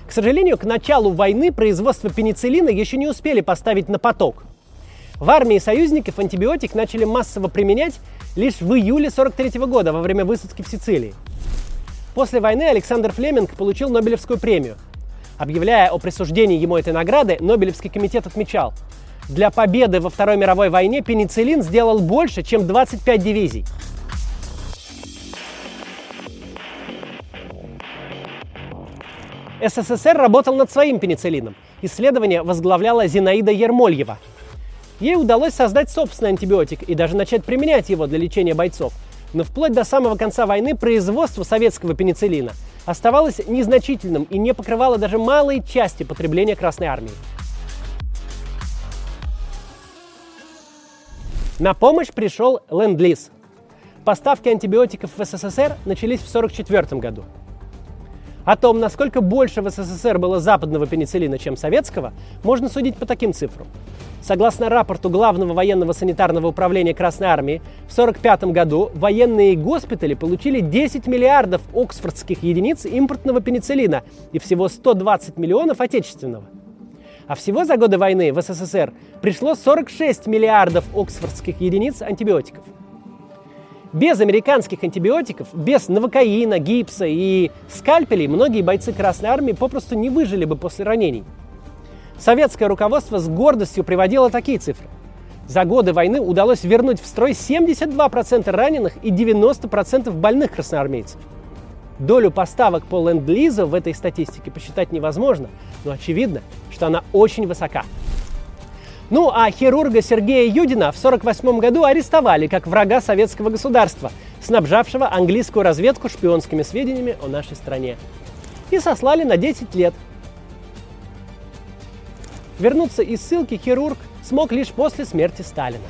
К сожалению, к началу войны производство пенициллина еще не успели поставить на поток – в армии союзников антибиотик начали массово применять лишь в июле 1943 года во время высадки в Сицилии. После войны Александр Флеминг получил Нобелевскую премию. Объявляя о присуждении ему этой награды, Нобелевский комитет отмечал, для победы во Второй мировой войне пенициллин сделал больше, чем 25 дивизий. СССР работал над своим пенициллином. Исследование возглавляла Зинаида Ермольева – Ей удалось создать собственный антибиотик и даже начать применять его для лечения бойцов. Но вплоть до самого конца войны производство советского пенициллина оставалось незначительным и не покрывало даже малой части потребления Красной Армии. На помощь пришел Ленд-Лиз. Поставки антибиотиков в СССР начались в 1944 году. О том, насколько больше в СССР было западного пенициллина, чем советского, можно судить по таким цифрам. Согласно рапорту Главного военного санитарного управления Красной Армии, в 1945 году военные госпитали получили 10 миллиардов оксфордских единиц импортного пенициллина и всего 120 миллионов отечественного. А всего за годы войны в СССР пришло 46 миллиардов оксфордских единиц антибиотиков – без американских антибиотиков, без новокаина, гипса и скальпелей многие бойцы Красной Армии попросту не выжили бы после ранений. Советское руководство с гордостью приводило такие цифры. За годы войны удалось вернуть в строй 72% раненых и 90% больных красноармейцев. Долю поставок по ленд-лизу в этой статистике посчитать невозможно, но очевидно, что она очень высока. Ну а хирурга Сергея Юдина в 1948 году арестовали как врага советского государства, снабжавшего английскую разведку шпионскими сведениями о нашей стране. И сослали на 10 лет. Вернуться из ссылки хирург смог лишь после смерти Сталина.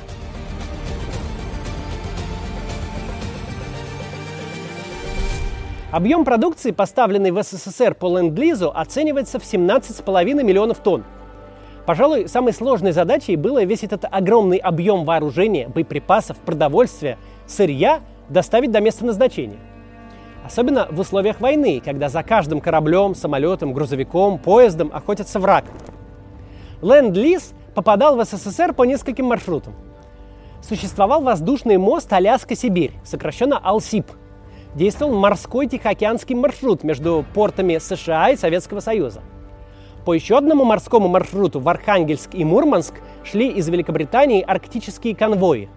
Объем продукции, поставленный в СССР по ленд-лизу, оценивается в 17,5 миллионов тонн. Пожалуй, самой сложной задачей было весь этот огромный объем вооружения, боеприпасов, продовольствия, сырья доставить до места назначения. Особенно в условиях войны, когда за каждым кораблем, самолетом, грузовиком, поездом охотится враг. Ленд-лиз попадал в СССР по нескольким маршрутам. Существовал воздушный мост Аляска-Сибирь, сокращенно АЛСИП. Действовал морской Тихоокеанский маршрут между портами США и Советского Союза – по еще одному морскому маршруту в Архангельск и Мурманск шли из Великобритании арктические конвои.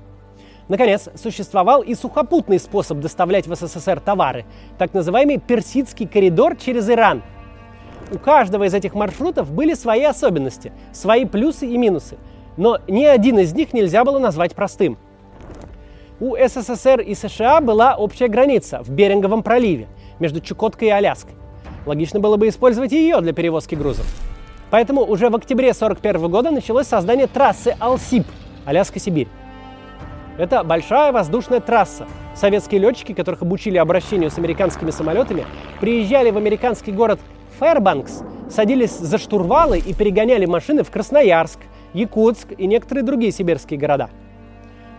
Наконец, существовал и сухопутный способ доставлять в СССР товары, так называемый Персидский коридор через Иран. У каждого из этих маршрутов были свои особенности, свои плюсы и минусы, но ни один из них нельзя было назвать простым. У СССР и США была общая граница в Беринговом проливе между Чукоткой и Аляской. Логично было бы использовать ее для перевозки грузов. Поэтому уже в октябре 1941 года началось создание трассы Алсип, Аляска-Сибирь. Это большая воздушная трасса. Советские летчики, которых обучили обращению с американскими самолетами, приезжали в американский город Фэрбанкс, садились за штурвалы и перегоняли машины в Красноярск, Якутск и некоторые другие сибирские города.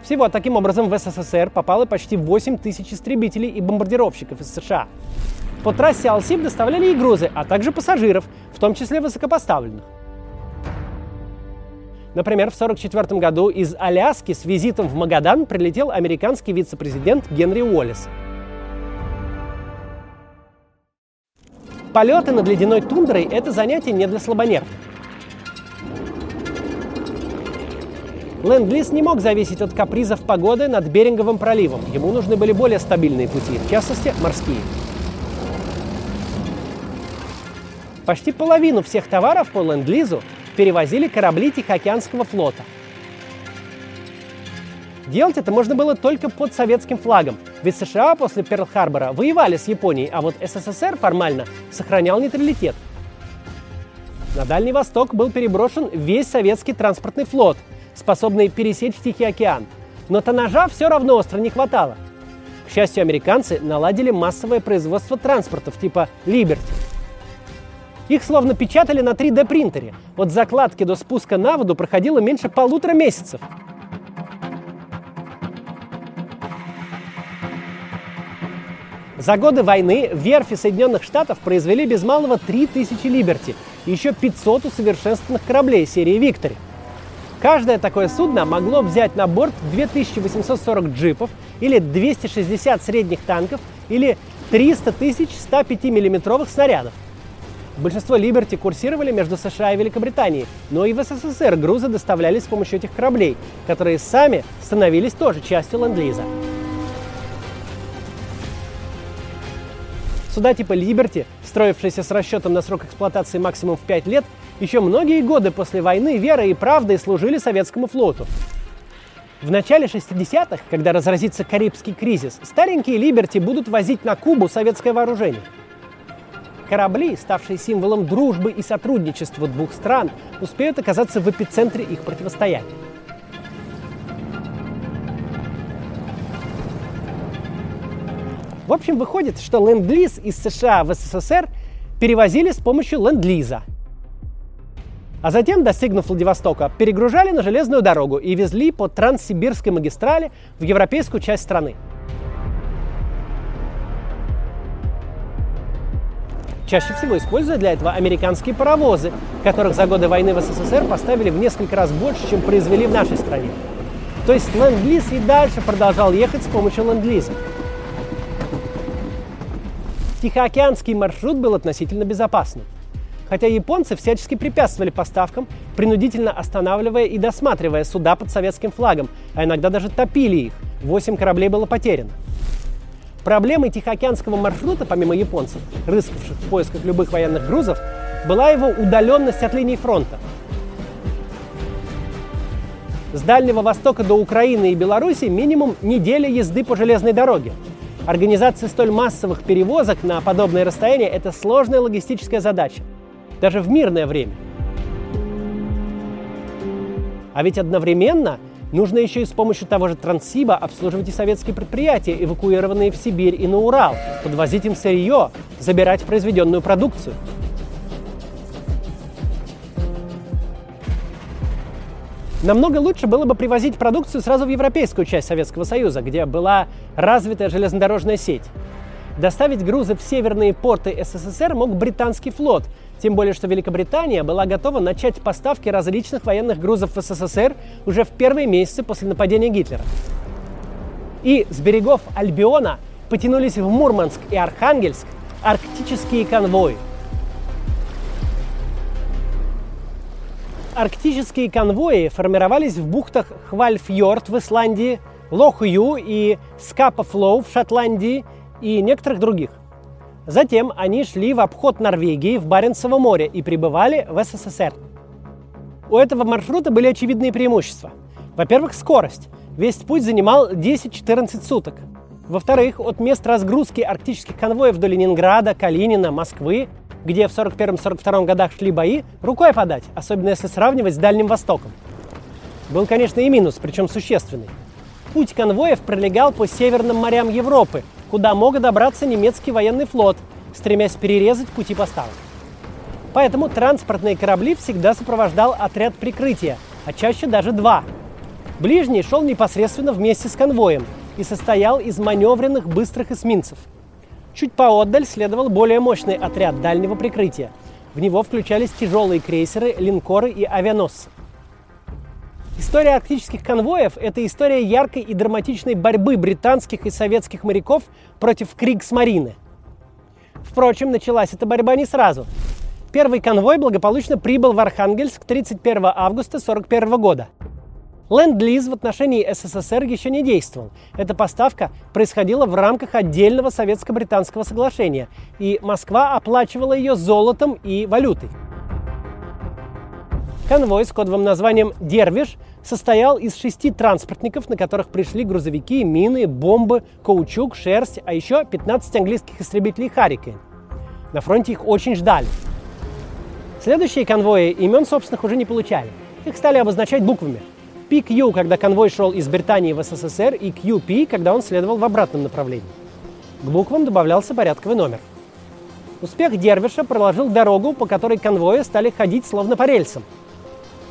Всего таким образом в СССР попало почти 8 тысяч истребителей и бомбардировщиков из США. По трассе Алсиб доставляли и грузы, а также пассажиров, в том числе высокопоставленных. Например, в 1944 году из Аляски с визитом в Магадан прилетел американский вице-президент Генри Уоллес. Полеты над ледяной тундрой – это занятие не для слабонервных. Ленд-лиз не мог зависеть от капризов погоды над Беринговым проливом. Ему нужны были более стабильные пути, в частности, морские. Почти половину всех товаров по ленд-лизу перевозили корабли Тихоокеанского флота. Делать это можно было только под советским флагом, ведь США после Перл-Харбора воевали с Японией, а вот СССР формально сохранял нейтралитет. На Дальний Восток был переброшен весь советский транспортный флот, способный пересечь Тихий океан. Но тоннажа все равно остро не хватало. К счастью, американцы наладили массовое производство транспортов типа «Либерти», их словно печатали на 3D принтере. От закладки до спуска на воду проходило меньше полутора месяцев. За годы войны верфи Соединенных Штатов произвели без малого 3000 «Либерти» и еще 500 усовершенствованных кораблей серии «Виктори». Каждое такое судно могло взять на борт 2840 джипов или 260 средних танков или 300 тысяч 105 миллиметровых снарядов – Большинство Либерти курсировали между США и Великобританией, но и в СССР грузы доставлялись с помощью этих кораблей, которые сами становились тоже частью ленд-лиза. Суда типа Либерти, строившиеся с расчетом на срок эксплуатации максимум в 5 лет, еще многие годы после войны верой и правдой служили советскому флоту. В начале 60-х, когда разразится Карибский кризис, старенькие Либерти будут возить на Кубу советское вооружение – корабли, ставшие символом дружбы и сотрудничества двух стран, успеют оказаться в эпицентре их противостояния. В общем, выходит, что ленд-лиз из США в СССР перевозили с помощью ленд-лиза. А затем, достигнув Владивостока, перегружали на железную дорогу и везли по Транссибирской магистрали в европейскую часть страны. Чаще всего используя для этого американские паровозы, которых за годы войны в СССР поставили в несколько раз больше, чем произвели в нашей стране. То есть ленд-лиз и дальше продолжал ехать с помощью ленд-лиза. Тихоокеанский маршрут был относительно безопасным. Хотя японцы всячески препятствовали поставкам, принудительно останавливая и досматривая суда под советским флагом, а иногда даже топили их. Восемь кораблей было потеряно. Проблемой Тихоокеанского маршрута, помимо японцев, рыскавших в поисках любых военных грузов, была его удаленность от линии фронта. С Дальнего Востока до Украины и Беларуси минимум неделя езды по железной дороге – Организация столь массовых перевозок на подобное расстояние – это сложная логистическая задача, даже в мирное время. А ведь одновременно нужно еще и с помощью того же Транссиба обслуживать и советские предприятия, эвакуированные в Сибирь и на Урал, подвозить им сырье, забирать произведенную продукцию – Намного лучше было бы привозить продукцию сразу в европейскую часть Советского Союза, где была развитая железнодорожная сеть. Доставить грузы в северные порты СССР мог британский флот, тем более что Великобритания была готова начать поставки различных военных грузов в СССР уже в первые месяцы после нападения Гитлера. И с берегов Альбиона потянулись в Мурманск и Архангельск арктические конвои – арктические конвои формировались в бухтах Хвальфьорд в Исландии, Лохью и Скапафлоу в Шотландии и некоторых других. Затем они шли в обход Норвегии в Баренцево море и прибывали в СССР. У этого маршрута были очевидные преимущества. Во-первых, скорость. Весь путь занимал 10-14 суток. Во-вторых, от мест разгрузки арктических конвоев до Ленинграда, Калинина, Москвы где в 41-42 годах шли бои, рукой подать, особенно если сравнивать с Дальним Востоком. Был, конечно, и минус, причем существенный. Путь конвоев пролегал по северным морям Европы, куда мог добраться немецкий военный флот, стремясь перерезать пути поставок. Поэтому транспортные корабли всегда сопровождал отряд прикрытия, а чаще даже два. Ближний шел непосредственно вместе с конвоем и состоял из маневренных быстрых эсминцев – Чуть поотдаль следовал более мощный отряд дальнего прикрытия. В него включались тяжелые крейсеры, линкоры и авианосцы. История арктических конвоев – это история яркой и драматичной борьбы британских и советских моряков против Кригсмарины. Впрочем, началась эта борьба не сразу. Первый конвой благополучно прибыл в Архангельск 31 августа 1941 года – Ленд-лиз в отношении СССР еще не действовал. Эта поставка происходила в рамках отдельного советско-британского соглашения, и Москва оплачивала ее золотом и валютой. Конвой с кодовым названием «Дервиш» состоял из шести транспортников, на которых пришли грузовики, мины, бомбы, каучук, шерсть, а еще 15 английских истребителей «Харрикен». На фронте их очень ждали. Следующие конвои имен собственных уже не получали. Их стали обозначать буквами – PQ, когда конвой шел из Британии в СССР, и QP, когда он следовал в обратном направлении. К буквам добавлялся порядковый номер. Успех Дервиша проложил дорогу, по которой конвои стали ходить словно по рельсам.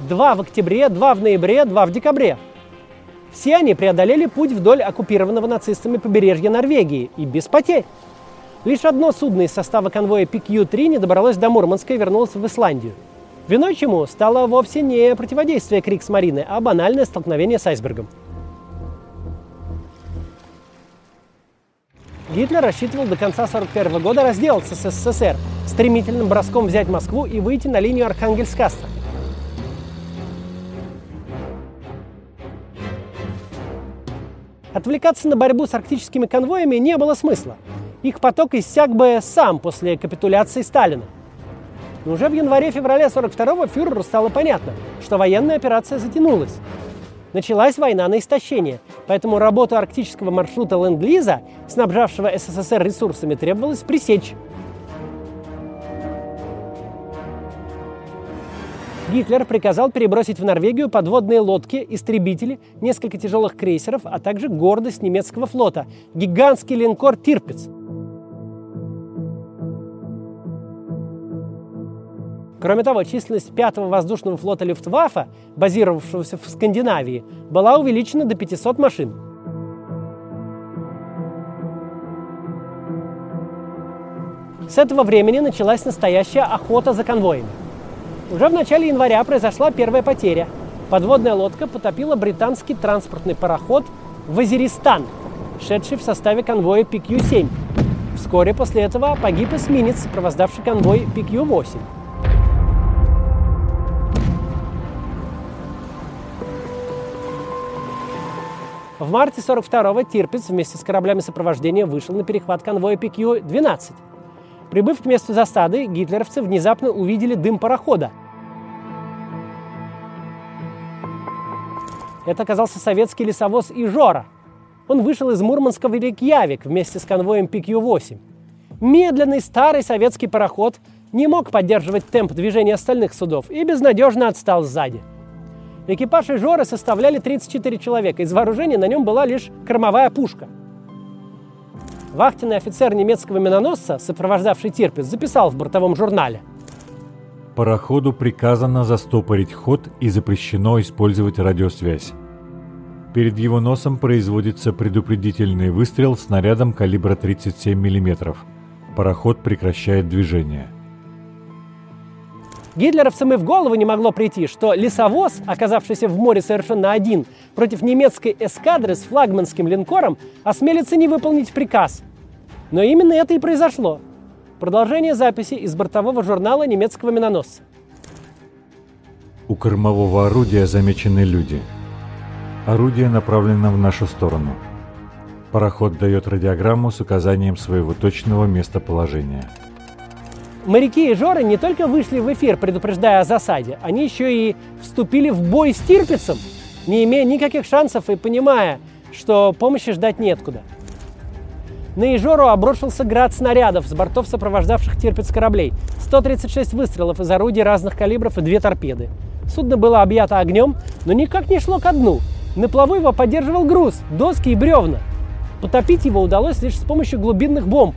Два в октябре, два в ноябре, два в декабре. Все они преодолели путь вдоль оккупированного нацистами побережья Норвегии и без потерь. Лишь одно судно из состава конвоя PQ-3 не добралось до Мурманска и вернулось в Исландию – Виной чему стало вовсе не противодействие Криксмарины, а банальное столкновение с айсбергом. Гитлер рассчитывал до конца 1941 года разделаться с СССР, стремительным броском взять Москву и выйти на линию Архангельск-Кастро. Отвлекаться на борьбу с арктическими конвоями не было смысла. Их поток иссяк бы сам после капитуляции Сталина. Но уже в январе-феврале 42-го фюреру стало понятно, что военная операция затянулась. Началась война на истощение, поэтому работу арктического маршрута Ленд-Лиза, снабжавшего СССР ресурсами, требовалось пресечь. Гитлер приказал перебросить в Норвегию подводные лодки, истребители, несколько тяжелых крейсеров, а также гордость немецкого флота – гигантский линкор «Тирпиц». Кроме того, численность пятого воздушного флота Люфтваффе, базировавшегося в Скандинавии, была увеличена до 500 машин. С этого времени началась настоящая охота за конвоями. Уже в начале января произошла первая потеря. Подводная лодка потопила британский транспортный пароход «Вазиристан», шедший в составе конвоя PQ-7. Вскоре после этого погиб эсминец, сопровождавший конвой PQ-8. В марте 42-го Тирпиц вместе с кораблями сопровождения вышел на перехват конвоя PQ-12. Прибыв к месту засады, гитлеровцы внезапно увидели дым парохода. Это оказался советский лесовоз «Ижора». Он вышел из Мурманска в Рейкьявик вместе с конвоем PQ-8. Медленный старый советский пароход не мог поддерживать темп движения остальных судов и безнадежно отстал сзади. Экипаж «Ижора» составляли 34 человека. Из вооружения на нем была лишь кормовая пушка. Вахтенный офицер немецкого миноносца, сопровождавший Тирпиц, записал в бортовом журнале. Пароходу приказано застопорить ход и запрещено использовать радиосвязь. Перед его носом производится предупредительный выстрел снарядом калибра 37 мм. Пароход прекращает движение. Гитлеровцам и в голову не могло прийти, что лесовоз, оказавшийся в море совершенно один, против немецкой эскадры с флагманским линкором, осмелится не выполнить приказ. Но именно это и произошло. Продолжение записи из бортового журнала немецкого миноносца. У кормового орудия замечены люди. Орудие направлено в нашу сторону. Пароход дает радиограмму с указанием своего точного местоположения. Моряки и Жоры не только вышли в эфир, предупреждая о засаде, они еще и вступили в бой с Тирпицем, не имея никаких шансов и понимая, что помощи ждать неоткуда. На Ижору обрушился град снарядов с бортов сопровождавших Тирпиц кораблей. 136 выстрелов из орудий разных калибров и две торпеды. Судно было объято огнем, но никак не шло ко дну. На плаву его поддерживал груз, доски и бревна. Потопить его удалось лишь с помощью глубинных бомб,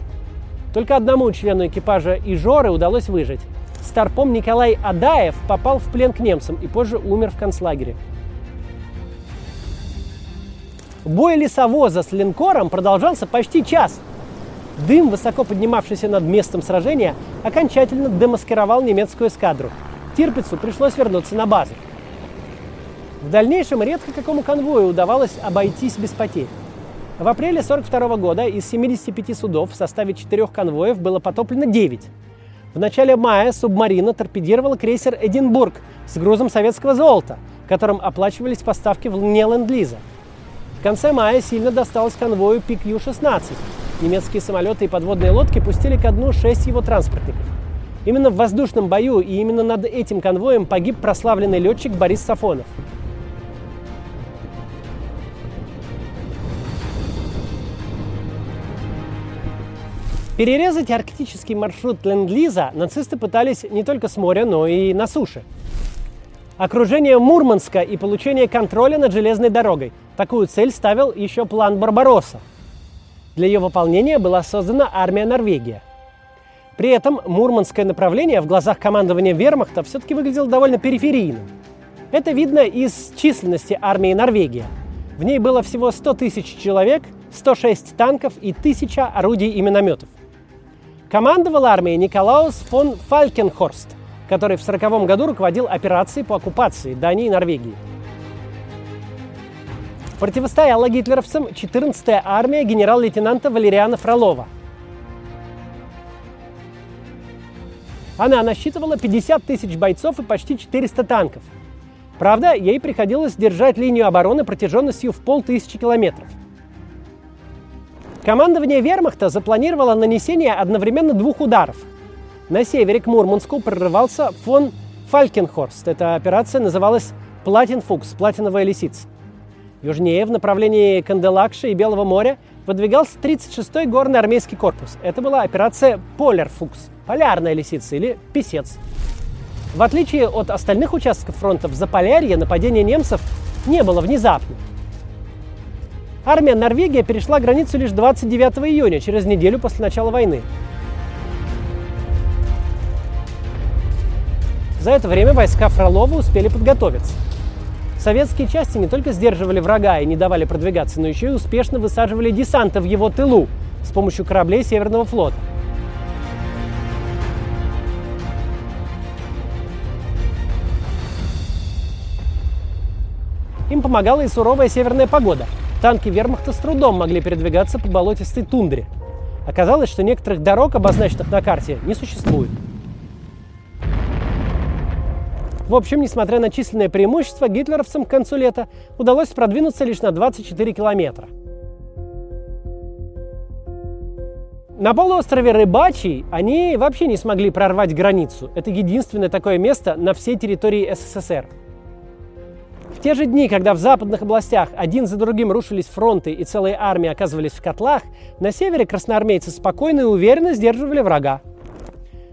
только одному члену экипажа Ижоры удалось выжить. Старпом Николай Адаев попал в плен к немцам и позже умер в концлагере. Бой лесовоза с линкором продолжался почти час. Дым, высоко поднимавшийся над местом сражения, окончательно демаскировал немецкую эскадру. Тирпицу пришлось вернуться на базу. В дальнейшем редко какому конвою удавалось обойтись без потерь. В апреле 1942 года из 75 судов в составе четырех конвоев было потоплено 9. В начале мая субмарина торпедировала крейсер «Эдинбург» с грузом советского золота, которым оплачивались поставки вне ленд-лиза. В конце мая сильно досталось конвою PQ-16. Немецкие самолеты и подводные лодки пустили ко дну шесть его транспортников. Именно в воздушном бою и именно над этим конвоем погиб прославленный летчик Борис Сафонов. Перерезать арктический маршрут Ленд-Лиза нацисты пытались не только с моря, но и на суше. Окружение Мурманска и получение контроля над железной дорогой. Такую цель ставил еще план Барбаросса. Для ее выполнения была создана армия Норвегия. При этом мурманское направление в глазах командования вермахта все-таки выглядело довольно периферийным. Это видно из численности армии Норвегия. В ней было всего 100 тысяч человек, 106 танков и 1000 орудий и минометов. Командовал армией Николаус фон Фалькенхорст, который в 1940 году руководил операцией по оккупации Дании и Норвегии. Противостояла гитлеровцам 14-я армия генерал-лейтенанта Валериана Фролова. Она насчитывала 50 тысяч бойцов и почти 400 танков. Правда, ей приходилось держать линию обороны протяженностью в полтысячи километров. Командование вермахта запланировало нанесение одновременно двух ударов. На севере к Мурманску прорывался фон Фалькенхорст. Эта операция называлась Платинфукс, платиновая лисица. Южнее, в направлении Канделакши и Белого моря, выдвигался 36-й горный армейский корпус. Это была операция Полярфукс, полярная лисица или писец. В отличие от остальных участков фронта, в Заполярье нападение немцев не было внезапным. Армия Норвегия перешла границу лишь 29 июня, через неделю после начала войны. За это время войска Фролова успели подготовиться. Советские части не только сдерживали врага и не давали продвигаться, но еще и успешно высаживали десанта в его тылу с помощью кораблей Северного флота. Им помогала и суровая северная погода. Танки вермахта с трудом могли передвигаться по болотистой тундре. Оказалось, что некоторых дорог, обозначенных на карте, не существует. В общем, несмотря на численное преимущество, гитлеровцам к концу лета удалось продвинуться лишь на 24 километра. На полуострове Рыбачий они вообще не смогли прорвать границу. Это единственное такое место на всей территории СССР. В те же дни, когда в западных областях один за другим рушились фронты и целые армии оказывались в котлах, на севере красноармейцы спокойно и уверенно сдерживали врага.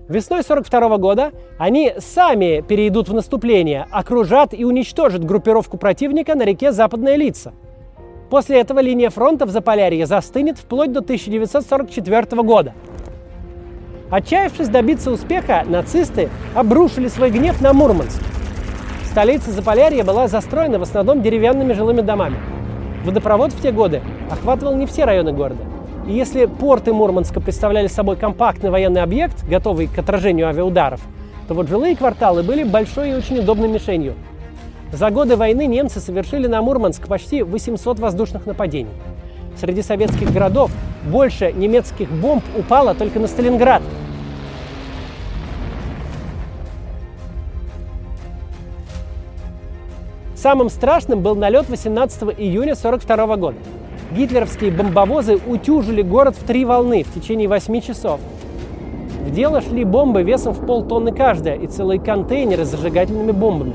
Весной 42 года они сами перейдут в наступление, окружат и уничтожат группировку противника на реке Западная Лица. После этого линия фронта в Заполярье застынет вплоть до 1944 года. Отчаявшись добиться успеха, нацисты обрушили свой гнев на Мурманск. Столица Заполярья была застроена в основном деревянными жилыми домами. Водопровод в те годы охватывал не все районы города. И если порты Мурманска представляли собой компактный военный объект, готовый к отражению авиаударов, то вот жилые кварталы были большой и очень удобной мишенью. За годы войны немцы совершили на Мурманск почти 800 воздушных нападений. Среди советских городов больше немецких бомб упало только на Сталинград – Самым страшным был налет 18 июня 1942 года. Гитлеровские бомбовозы утюжили город в три волны в течение 8 часов. В дело шли бомбы весом в полтонны каждая и целые контейнеры с зажигательными бомбами.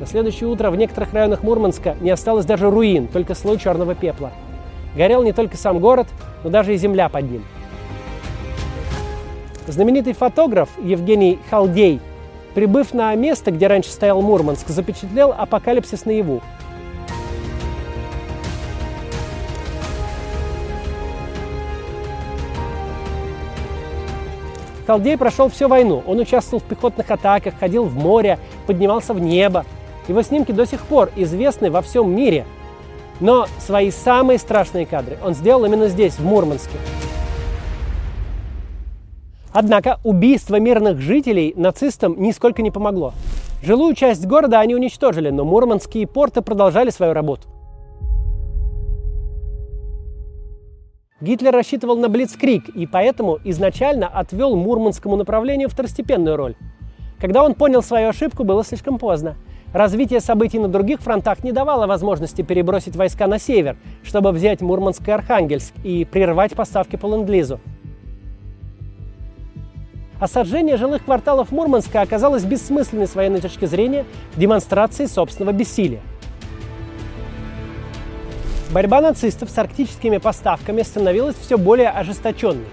На следующее утро в некоторых районах Мурманска не осталось даже руин, только слой черного пепла. Горел не только сам город, но даже и земля под ним. Знаменитый фотограф Евгений Халдей прибыв на место, где раньше стоял Мурманск, запечатлел апокалипсис наяву. Халдей прошел всю войну. Он участвовал в пехотных атаках, ходил в море, поднимался в небо. Его снимки до сих пор известны во всем мире. Но свои самые страшные кадры он сделал именно здесь, в Мурманске. Однако убийство мирных жителей нацистам нисколько не помогло. Жилую часть города они уничтожили, но мурманские порты продолжали свою работу. Гитлер рассчитывал на Блицкрик и поэтому изначально отвел мурманскому направлению второстепенную роль. Когда он понял свою ошибку, было слишком поздно. Развитие событий на других фронтах не давало возможности перебросить войска на север, чтобы взять Мурманск и Архангельск и прервать поставки по ленд-лизу. А жилых кварталов Мурманска оказалось бессмысленной с военной точки зрения демонстрацией собственного бессилия. Борьба нацистов с арктическими поставками становилась все более ожесточенной.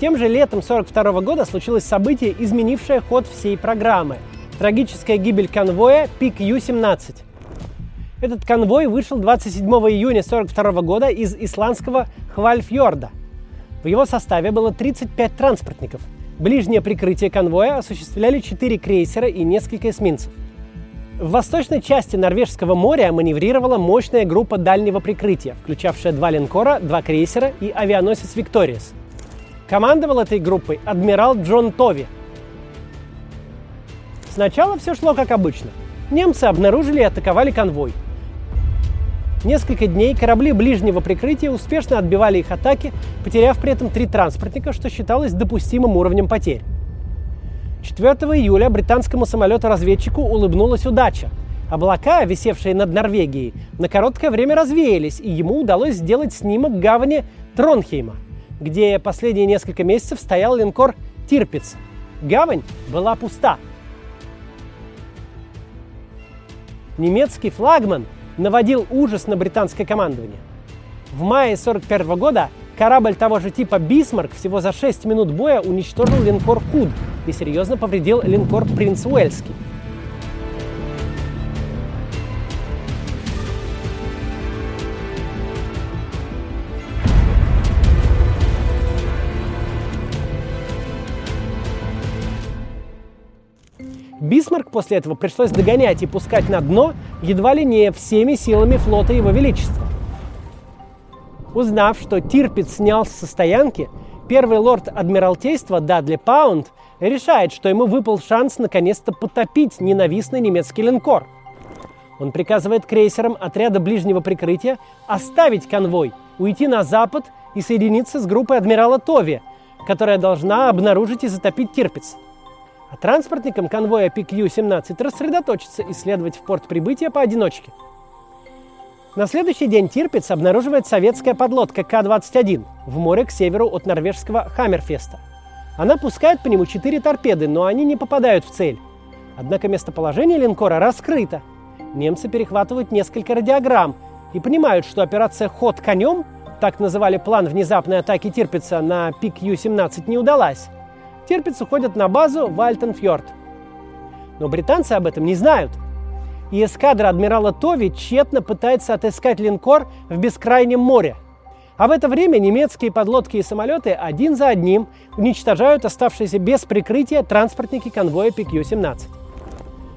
Тем же летом 1942 года случилось событие, изменившее ход всей программы – трагическая гибель конвоя Пик Ю-17. Этот конвой вышел 27 июня 1942 года из исландского Хвальфьорда. В его составе было 35 транспортников – Ближнее прикрытие конвоя осуществляли четыре крейсера и несколько эсминцев. В восточной части Норвежского моря маневрировала мощная группа дальнего прикрытия, включавшая два линкора, два крейсера и авианосец «Викториес». Командовал этой группой адмирал Джон Тови. Сначала все шло как обычно. Немцы обнаружили и атаковали конвой – Несколько дней корабли ближнего прикрытия успешно отбивали их атаки, потеряв при этом три транспортника, что считалось допустимым уровнем потерь. 4 июля британскому самолету-разведчику улыбнулась удача. Облака, висевшие над Норвегией, на короткое время развеялись, и ему удалось сделать снимок гавани Тронхейма, где последние несколько месяцев стоял линкор Тирпиц. Гавань была пуста. Немецкий флагман наводил ужас на британское командование. В мае 1941 года корабль того же типа «Бисмарк» всего за 6 минут боя уничтожил линкор «Худ», и серьезно повредил линкор «Принц Уэльский». Бисмарк после этого пришлось догонять и пускать на дно едва ли не всеми силами флота Его Величества. Узнав, что Тирпиц снялся со стоянки, первый лорд Адмиралтейства Дадли Паунд решает, что ему выпал шанс наконец-то потопить ненавистный немецкий линкор. Он приказывает крейсерам отряда ближнего прикрытия оставить конвой, уйти на запад и соединиться с группой адмирала Тови, которая должна обнаружить и затопить Тирпиц. А транспортникам конвоя PQ-17 рассредоточиться и следовать в порт прибытия поодиночке. На следующий день Тирпиц обнаруживает советская подлодка К-21 в море к северу от норвежского Хаммерфеста. Она пускает по нему четыре торпеды, но они не попадают в цель. Однако местоположение линкора раскрыто. Немцы перехватывают несколько радиограмм и понимают, что операция «Ход конем», так называли план внезапной атаки Тирпица на пик Ю-17, не удалась. Тирпиц уходят на базу в Альтенфьорд. Но британцы об этом не знают. И эскадра адмирала Тови тщетно пытается отыскать линкор в бескрайнем море. А в это время немецкие подлодки и самолеты один за одним уничтожают оставшиеся без прикрытия транспортники конвоя PQ-17.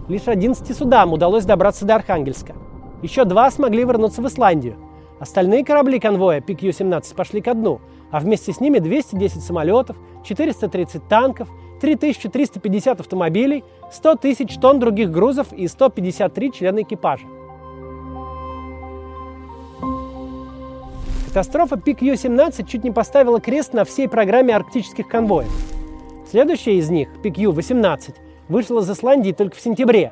Лишь 11 судам удалось добраться до Архангельска. Еще два смогли вернуться в Исландию. Остальные корабли конвоя PQ-17 пошли ко дну, а вместе с ними 210 самолетов, 430 танков, 3350 автомобилей, 100 тысяч тонн других грузов и 153 члена экипажа. Катастрофа PQ-17 чуть не поставила крест на всей программе арктических конвоев. Следующая из них, PQ-18, вышла из Исландии только в сентябре.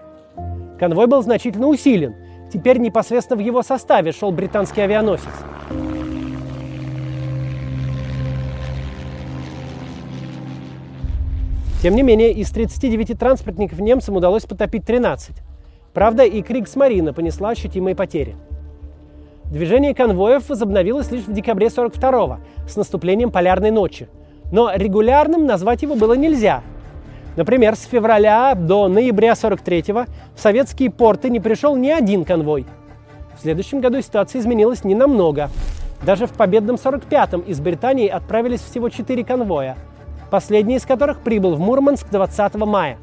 Конвой был значительно усилен. Теперь непосредственно в его составе шел британский авианосец. Тем не менее, из 39 транспортников немцам удалось потопить 13. Правда, и Кригсмарина понесла ощутимые потери. Движение конвоев возобновилось лишь в декабре 42-го, с наступлением полярной ночи. Но регулярным назвать его было нельзя. Например, с февраля до ноября 43-го в советские порты не пришел ни один конвой. В следующем году ситуация изменилась ненамного. Даже в победном 45-м из Британии отправились всего 4 конвоя – последний из которых прибыл в Мурманск 20 мая.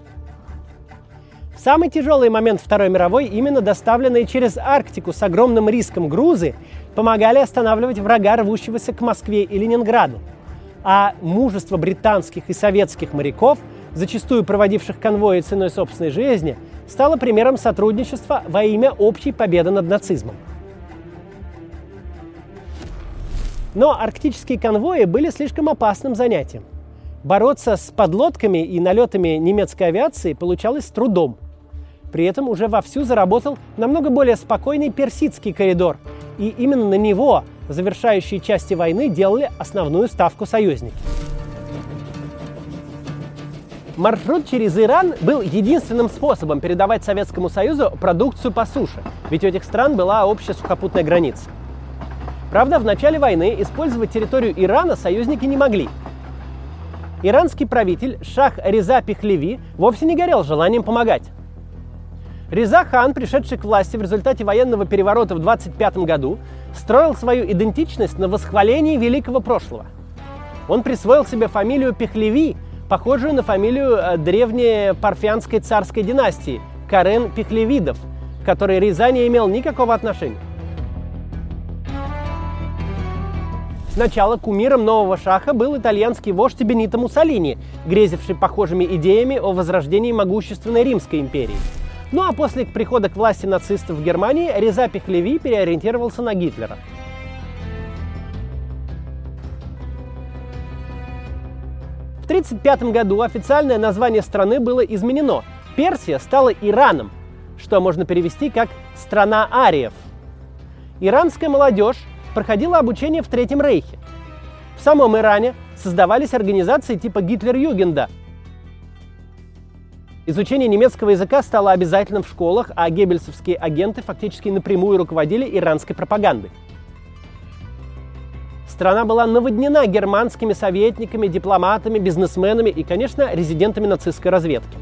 В самый тяжелый момент Второй мировой именно доставленные через Арктику с огромным риском грузы помогали останавливать врага, рвущегося к Москве и Ленинграду. А мужество британских и советских моряков, зачастую проводивших конвои ценой собственной жизни, стало примером сотрудничества во имя общей победы над нацизмом. Но арктические конвои были слишком опасным занятием. Бороться с подлодками и налетами немецкой авиации получалось трудом. При этом уже вовсю заработал намного более спокойный персидский коридор, и именно на него завершающие части войны делали основную ставку союзники. Маршрут через Иран был единственным способом передавать Советскому Союзу продукцию по суше, ведь у этих стран была общая сухопутная граница. Правда, в начале войны использовать территорию Ирана союзники не могли – Иранский правитель Шах Реза Пехлеви вовсе не горел желанием помогать. Реза хан, пришедший к власти в результате военного переворота в 25 году, строил свою идентичность на восхвалении великого прошлого. Он присвоил себе фамилию Пехлеви, похожую на фамилию э, древней парфянской царской династии Карен Пехлевидов, к которой Реза не имел никакого отношения. Сначала кумиром нового шаха был итальянский вождь Бенито Муссолини, грезивший похожими идеями о возрождении могущественной Римской империи. Ну а после прихода к власти нацистов в Германии Реза Пехлеви переориентировался на Гитлера. В 1935 году официальное название страны было изменено. Персия стала Ираном, что можно перевести как «страна ариев». Иранская молодежь проходила обучение в Третьем Рейхе. В самом Иране создавались организации типа Гитлер-Югенда. Изучение немецкого языка стало обязательным в школах, а геббельсовские агенты фактически напрямую руководили иранской пропагандой. Страна была наводнена германскими советниками, дипломатами, бизнесменами и, конечно, резидентами нацистской разведки.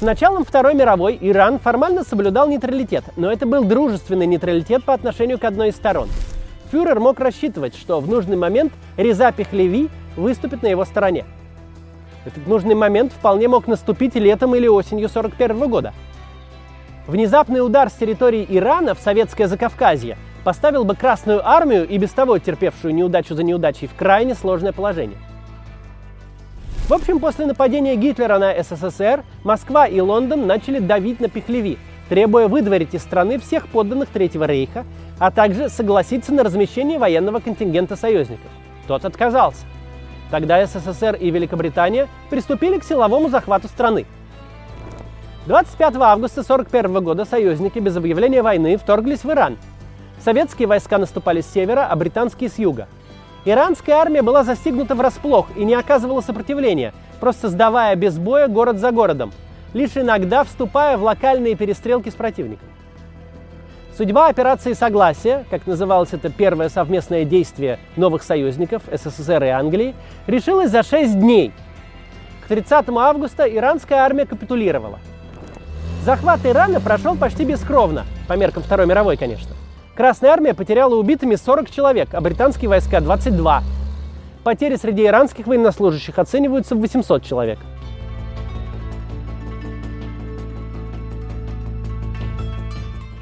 С началом Второй мировой Иран формально соблюдал нейтралитет, но это был дружественный нейтралитет по отношению к одной из сторон. Фюрер мог рассчитывать, что в нужный момент Реза Пехлеви выступит на его стороне. Этот нужный момент вполне мог наступить летом или осенью 1941 года. Внезапный удар с территории Ирана в советское Закавказье поставил бы Красную армию и без того терпевшую неудачу за неудачей в крайне сложное положение. В общем, после нападения Гитлера на СССР Москва и Лондон начали давить на Пехлеви, требуя выдворить из страны всех подданных Третьего рейха, а также согласиться на размещение военного контингента союзников. Тот отказался. Тогда СССР и Великобритания приступили к силовому захвату страны. 25 августа 1941 года союзники без объявления войны вторглись в Иран. Советские войска наступали с севера, а британские с юга – Иранская армия была застигнута врасплох и не оказывала сопротивления, просто сдавая без боя город за городом, лишь иногда вступая в локальные перестрелки с противником. Судьба операции «Согласие», как называлось это первое совместное действие новых союзников СССР и Англии, решилась за 6 дней. К 30 августа иранская армия капитулировала. Захват Ирана прошел почти бескровно, по меркам Второй мировой, конечно. Красная армия потеряла убитыми 40 человек, а британские войска 22. Потери среди иранских военнослужащих оцениваются в 800 человек.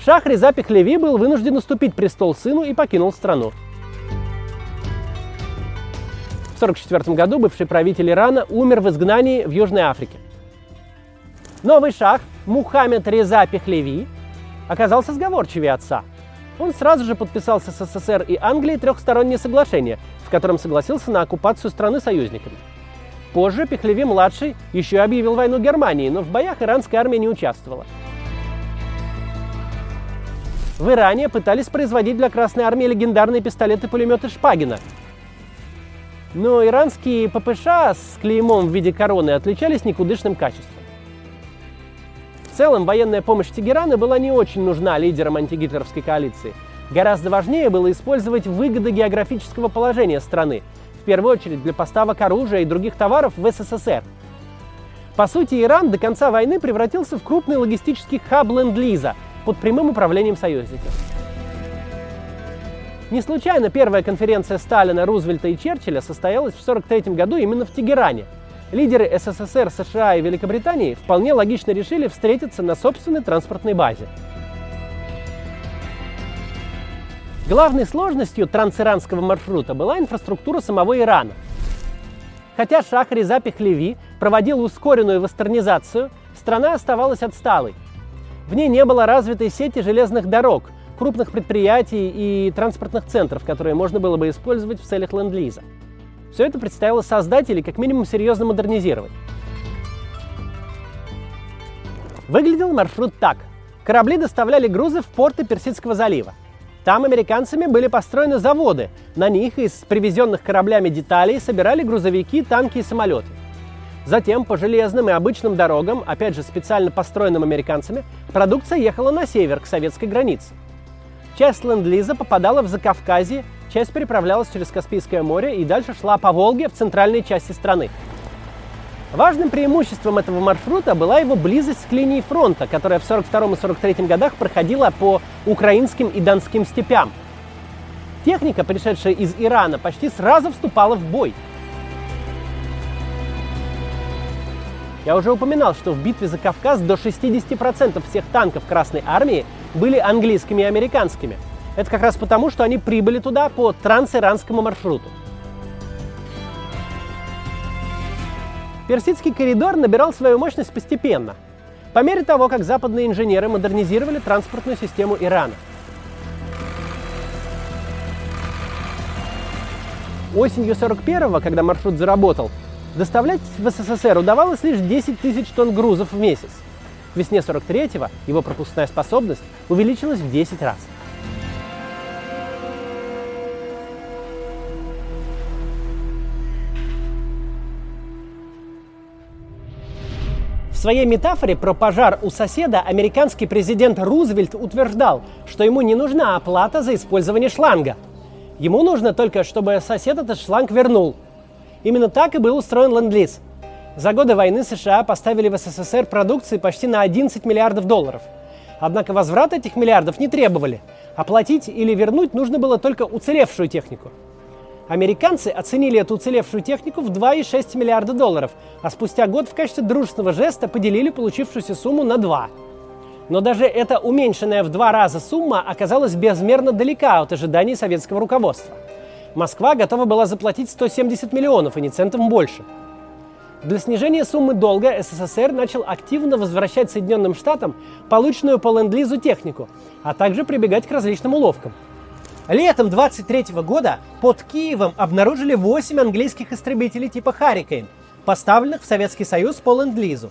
Шах Реза Пехлеви был вынужден уступить престол сыну и покинул страну. В 1944 году бывший правитель Ирана умер в изгнании в Южной Африке. Новый шах Мухаммед Реза Пехлеви оказался сговорчивее отца – он сразу же подписал с СССР и Англией трехстороннее соглашение, в котором согласился на оккупацию страны союзниками. Позже Пехлеви-младший еще объявил войну Германии, но в боях иранская армия не участвовала. В Иране пытались производить для Красной армии легендарные пистолеты-пулеметы Шпагина. Но иранские ППШ с клеймом в виде короны отличались никудышным качеством целом военная помощь Тегерана была не очень нужна лидерам антигитлеровской коалиции. Гораздо важнее было использовать выгоды географического положения страны, в первую очередь для поставок оружия и других товаров в СССР. По сути, Иран до конца войны превратился в крупный логистический хаб Ленд-Лиза под прямым управлением союзников. Не случайно первая конференция Сталина, Рузвельта и Черчилля состоялась в 1943 году именно в Тегеране – лидеры СССР, США и Великобритании вполне логично решили встретиться на собственной транспортной базе. Главной сложностью трансиранского маршрута была инфраструктура самого Ирана. Хотя Шах Реза Пехлеви проводил ускоренную вестернизацию, страна оставалась отсталой. В ней не было развитой сети железных дорог, крупных предприятий и транспортных центров, которые можно было бы использовать в целях ленд-лиза. Все это предстояло создать или как минимум серьезно модернизировать. Выглядел маршрут так. Корабли доставляли грузы в порты Персидского залива. Там американцами были построены заводы. На них из привезенных кораблями деталей собирали грузовики, танки и самолеты. Затем по железным и обычным дорогам, опять же специально построенным американцами, продукция ехала на север, к советской границе. Часть ленд-лиза попадала в Закавказье часть переправлялась через Каспийское море и дальше шла по Волге в центральной части страны. Важным преимуществом этого маршрута была его близость к линии фронта, которая в 1942 и 1943 годах проходила по украинским и донским степям. Техника, пришедшая из Ирана, почти сразу вступала в бой. Я уже упоминал, что в битве за Кавказ до 60% всех танков Красной Армии были английскими и американскими – это как раз потому, что они прибыли туда по трансиранскому маршруту. Персидский коридор набирал свою мощность постепенно, по мере того, как западные инженеры модернизировали транспортную систему Ирана. Осенью 41-го, когда маршрут заработал, доставлять в СССР удавалось лишь 10 тысяч тонн грузов в месяц. К весне 43-го его пропускная способность увеличилась в 10 раз. Своей метафоре про пожар у соседа американский президент Рузвельт утверждал, что ему не нужна оплата за использование шланга. Ему нужно только, чтобы сосед этот шланг вернул. Именно так и был устроен ленд-лиз. За годы войны США поставили в СССР продукции почти на 11 миллиардов долларов. Однако возврат этих миллиардов не требовали. Оплатить или вернуть нужно было только уцелевшую технику. Американцы оценили эту уцелевшую технику в 2,6 миллиарда долларов, а спустя год в качестве дружественного жеста поделили получившуюся сумму на 2. Но даже эта уменьшенная в два раза сумма оказалась безмерно далека от ожиданий советского руководства. Москва готова была заплатить 170 миллионов и не центом больше. Для снижения суммы долга СССР начал активно возвращать Соединенным Штатам полученную по ленд-лизу технику, а также прибегать к различным уловкам – Летом 23 года под Киевом обнаружили 8 английских истребителей типа «Харрикейн», поставленных в Советский Союз по ленд-лизу.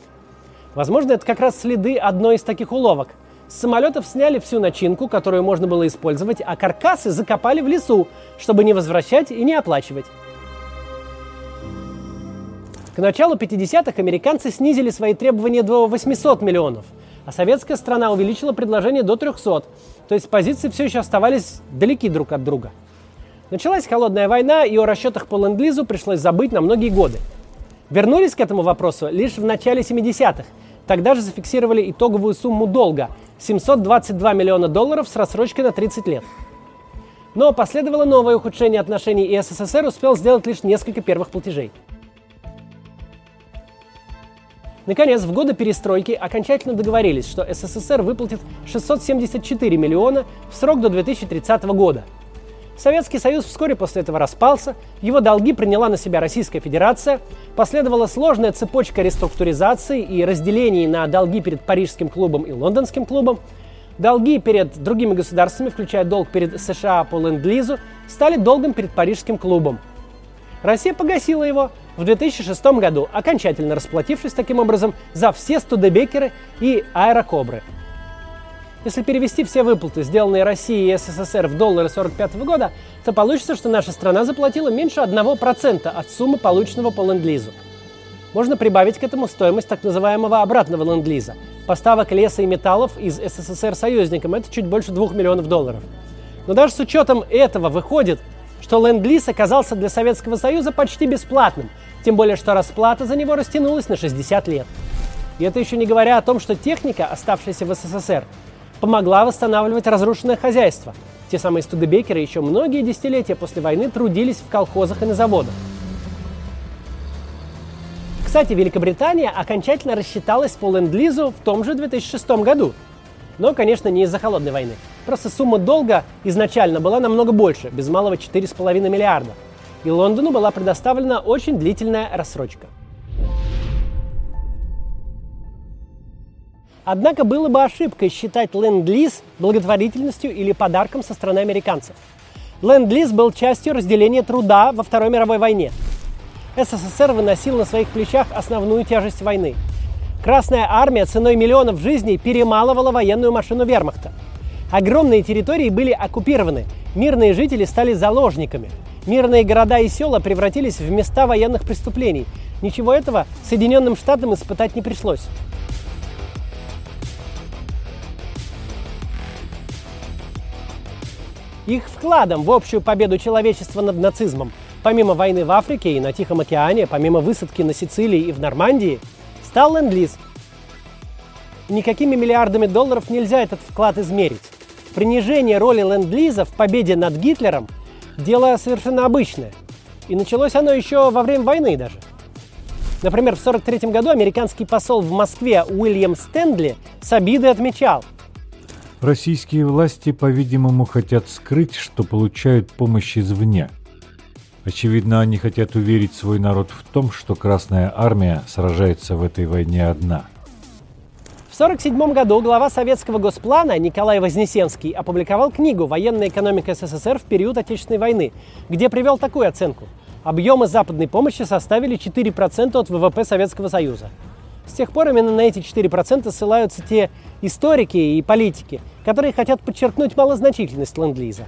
Возможно, это как раз следы одной из таких уловок. С самолетов сняли всю начинку, которую можно было использовать, а каркасы закопали в лесу, чтобы не возвращать и не оплачивать. К началу 50-х американцы снизили свои требования до 800 миллионов, а советская страна увеличила предложение до 300, то есть позиции все еще оставались далеки друг от друга. Началась холодная война, и о расчетах по ленд-лизу пришлось забыть на многие годы. Вернулись к этому вопросу лишь в начале 70-х. Тогда же зафиксировали итоговую сумму долга – 722 миллиона долларов с рассрочкой на 30 лет. Но последовало новое ухудшение отношений, и СССР успел сделать лишь несколько первых платежей – Наконец, в годы перестройки окончательно договорились, что СССР выплатит 674 миллиона в срок до 2030 года. Советский Союз вскоре после этого распался, его долги приняла на себя Российская Федерация, последовала сложная цепочка реструктуризации и разделений на долги перед Парижским клубом и Лондонским клубом. Долги перед другими государствами, включая долг перед США по ленд-лизу, стали долгом перед Парижским клубом. Россия погасила его, в 2006 году, окончательно расплатившись таким образом за все студебекеры и аэрокобры. Если перевести все выплаты, сделанные Россией и СССР в доллары 45 года, то получится, что наша страна заплатила меньше 1% от суммы, полученного по ленд-лизу. Можно прибавить к этому стоимость так называемого обратного ленд-лиза. Поставок леса и металлов из СССР союзникам – это чуть больше 2 миллионов долларов. Но даже с учетом этого выходит, что ленд-лиз оказался для Советского Союза почти бесплатным, тем более, что расплата за него растянулась на 60 лет. И это еще не говоря о том, что техника, оставшаяся в СССР, помогла восстанавливать разрушенное хозяйство. Те самые студебекеры еще многие десятилетия после войны трудились в колхозах и на заводах. Кстати, Великобритания окончательно рассчиталась по ленд-лизу в том же 2006 году. Но, конечно, не из-за холодной войны. Просто сумма долга изначально была намного больше, без малого 4,5 миллиарда – и Лондону была предоставлена очень длительная рассрочка. Однако было бы ошибкой считать ленд-лиз благотворительностью или подарком со стороны американцев. Ленд-лиз был частью разделения труда во Второй мировой войне. СССР выносил на своих плечах основную тяжесть войны. Красная армия ценой миллионов жизней перемалывала военную машину вермахта. Огромные территории были оккупированы, мирные жители стали заложниками – Мирные города и села превратились в места военных преступлений. Ничего этого Соединенным Штатам испытать не пришлось. Их вкладом в общую победу человечества над нацизмом, помимо войны в Африке и на Тихом океане, помимо высадки на Сицилии и в Нормандии, стал ленд-лиз. Никакими миллиардами долларов нельзя этот вклад измерить. Принижение роли ленд-лиза в победе над Гитлером дело совершенно обычное. И началось оно еще во время войны даже. Например, в 1943 году американский посол в Москве Уильям Стендли с обидой отмечал. Российские власти, по-видимому, хотят скрыть, что получают помощь извне. Очевидно, они хотят уверить свой народ в том, что Красная Армия сражается в этой войне одна – 1947 году глава советского госплана Николай Вознесенский опубликовал книгу «Военная экономика СССР в период Отечественной войны», где привел такую оценку. Объемы западной помощи составили 4% от ВВП Советского Союза. С тех пор именно на эти 4% ссылаются те историки и политики, которые хотят подчеркнуть малозначительность ленд-лиза.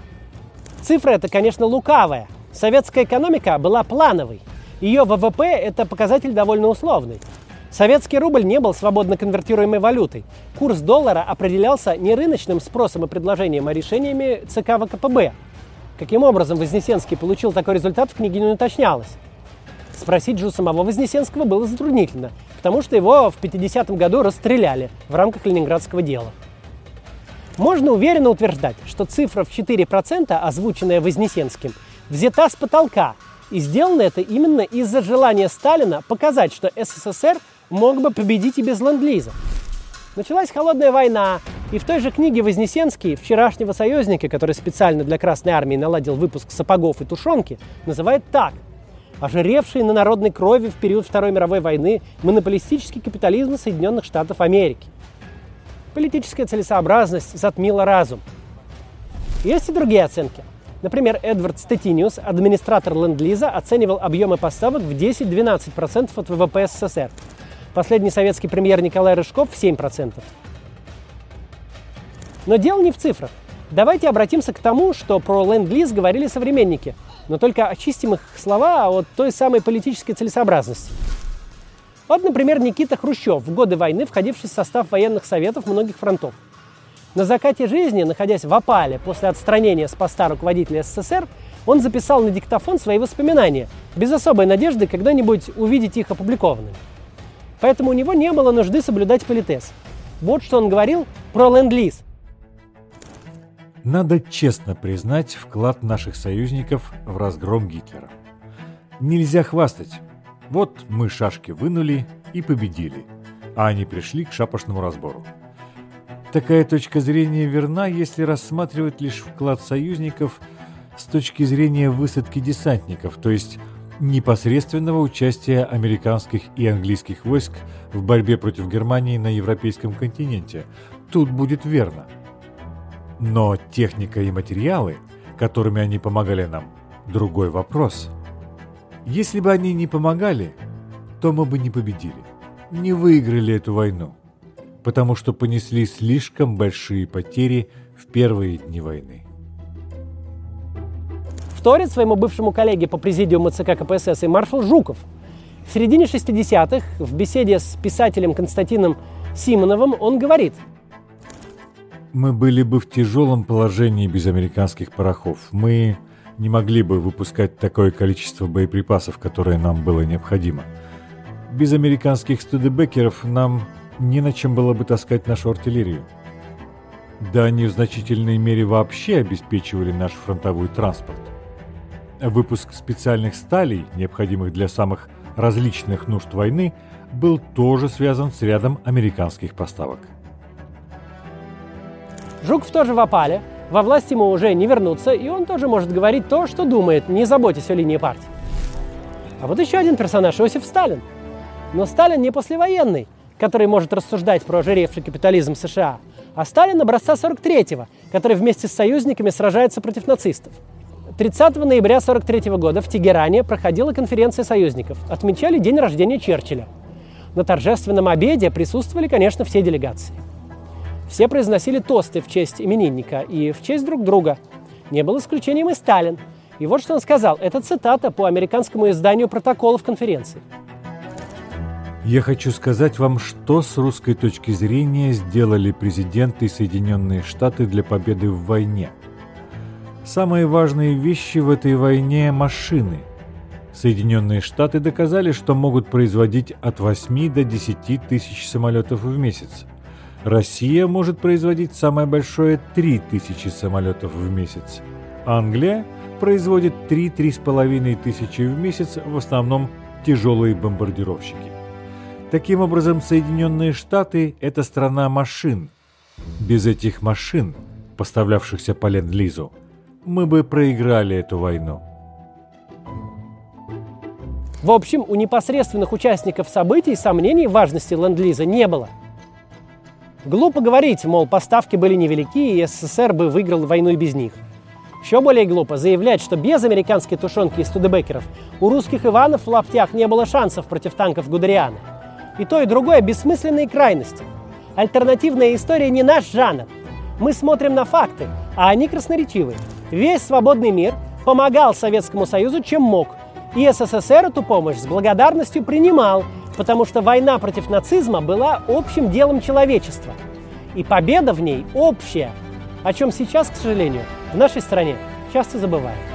Цифра эта, конечно, лукавая. Советская экономика была плановой. Ее ВВП – это показатель довольно условный. Советский рубль не был свободно конвертируемой валютой. Курс доллара определялся не рыночным спросом и предложением, а решениями ЦК ВКПБ. Каким образом Вознесенский получил такой результат, в книге не уточнялось. Спросить же у самого Вознесенского было затруднительно, потому что его в 50-м году расстреляли в рамках Ленинградского дела. Можно уверенно утверждать, что цифра в 4%, озвученная Вознесенским, взята с потолка, и сделано это именно из-за желания Сталина показать, что СССР мог бы победить и без ленд-лиза. Началась холодная война, и в той же книге Вознесенский вчерашнего союзника, который специально для Красной Армии наладил выпуск сапогов и тушенки, называет так. Ожиревший на народной крови в период Второй мировой войны монополистический капитализм Соединенных Штатов Америки. Политическая целесообразность затмила разум. Есть и другие оценки. Например, Эдвард Стетиниус, администратор Ленд-Лиза, оценивал объемы поставок в 10-12% от ВВП СССР. Последний советский премьер Николай Рыжков в 7%. Но дело не в цифрах. Давайте обратимся к тому, что про Ленд-Лиз говорили современники, но только очистим их слова от той самой политической целесообразности. Вот, например, Никита Хрущев, в годы войны входивший в состав военных советов многих фронтов. На закате жизни, находясь в опале после отстранения с поста руководителя СССР, он записал на диктофон свои воспоминания, без особой надежды когда-нибудь увидеть их опубликованными. Поэтому у него не было нужды соблюдать политез. Вот что он говорил про ленд-лиз. Надо честно признать вклад наших союзников в разгром Гитлера. Нельзя хвастать. Вот мы шашки вынули и победили, а они пришли к шапошному разбору. Такая точка зрения верна, если рассматривать лишь вклад союзников с точки зрения высадки десантников, то есть непосредственного участия американских и английских войск в борьбе против Германии на европейском континенте. Тут будет верно. Но техника и материалы, которыми они помогали нам, другой вопрос. Если бы они не помогали, то мы бы не победили, не выиграли эту войну, потому что понесли слишком большие потери в первые дни войны вторит своему бывшему коллеге по президиуму ЦК КПСС и маршал Жуков. В середине 60-х в беседе с писателем Константином Симоновым он говорит «Мы были бы в тяжелом положении без американских порохов. Мы не могли бы выпускать такое количество боеприпасов, которое нам было необходимо. Без американских студебекеров нам не на чем было бы таскать нашу артиллерию. Да они в значительной мере вообще обеспечивали наш фронтовой транспорт. Выпуск специальных сталей, необходимых для самых различных нужд войны, был тоже связан с рядом американских поставок. Жуков тоже в опале, во власть ему уже не вернуться, и он тоже может говорить то, что думает, не заботясь о линии партии. А вот еще один персонаж – Иосиф Сталин. Но Сталин не послевоенный, который может рассуждать про ожиревший капитализм США, а Сталин образца 43-го, который вместе с союзниками сражается против нацистов – 30 ноября 1943 года в Тегеране проходила конференция союзников. Отмечали день рождения Черчилля. На торжественном обеде присутствовали, конечно, все делегации. Все произносили тосты в честь именинника и в честь друг друга. Не был исключением и Сталин. И вот что он сказал. Это цитата по американскому изданию протоколов конференции. Я хочу сказать вам, что с русской точки зрения сделали президенты и Соединенные Штаты для победы в войне – Самые важные вещи в этой войне – машины. Соединенные Штаты доказали, что могут производить от 8 до 10 тысяч самолетов в месяц. Россия может производить самое большое 3 тысячи самолетов в месяц. Англия производит 3-3,5 тысячи в месяц, в основном тяжелые бомбардировщики. Таким образом, Соединенные Штаты – это страна машин. Без этих машин, поставлявшихся по Ленд-Лизу, мы бы проиграли эту войну. В общем, у непосредственных участников событий сомнений в важности ленд-лиза не было. Глупо говорить, мол, поставки были невелики, и СССР бы выиграл войну и без них. Еще более глупо заявлять, что без американской тушенки и студебекеров у русских Иванов в лаптях не было шансов против танков Гудериана. И то, и другое – бессмысленные крайности. Альтернативная история не наш жанр. Мы смотрим на факты, а они красноречивые. Весь свободный мир помогал Советскому Союзу чем мог, и СССР эту помощь с благодарностью принимал, потому что война против нацизма была общим делом человечества. И победа в ней общая, о чем сейчас, к сожалению, в нашей стране часто забывают.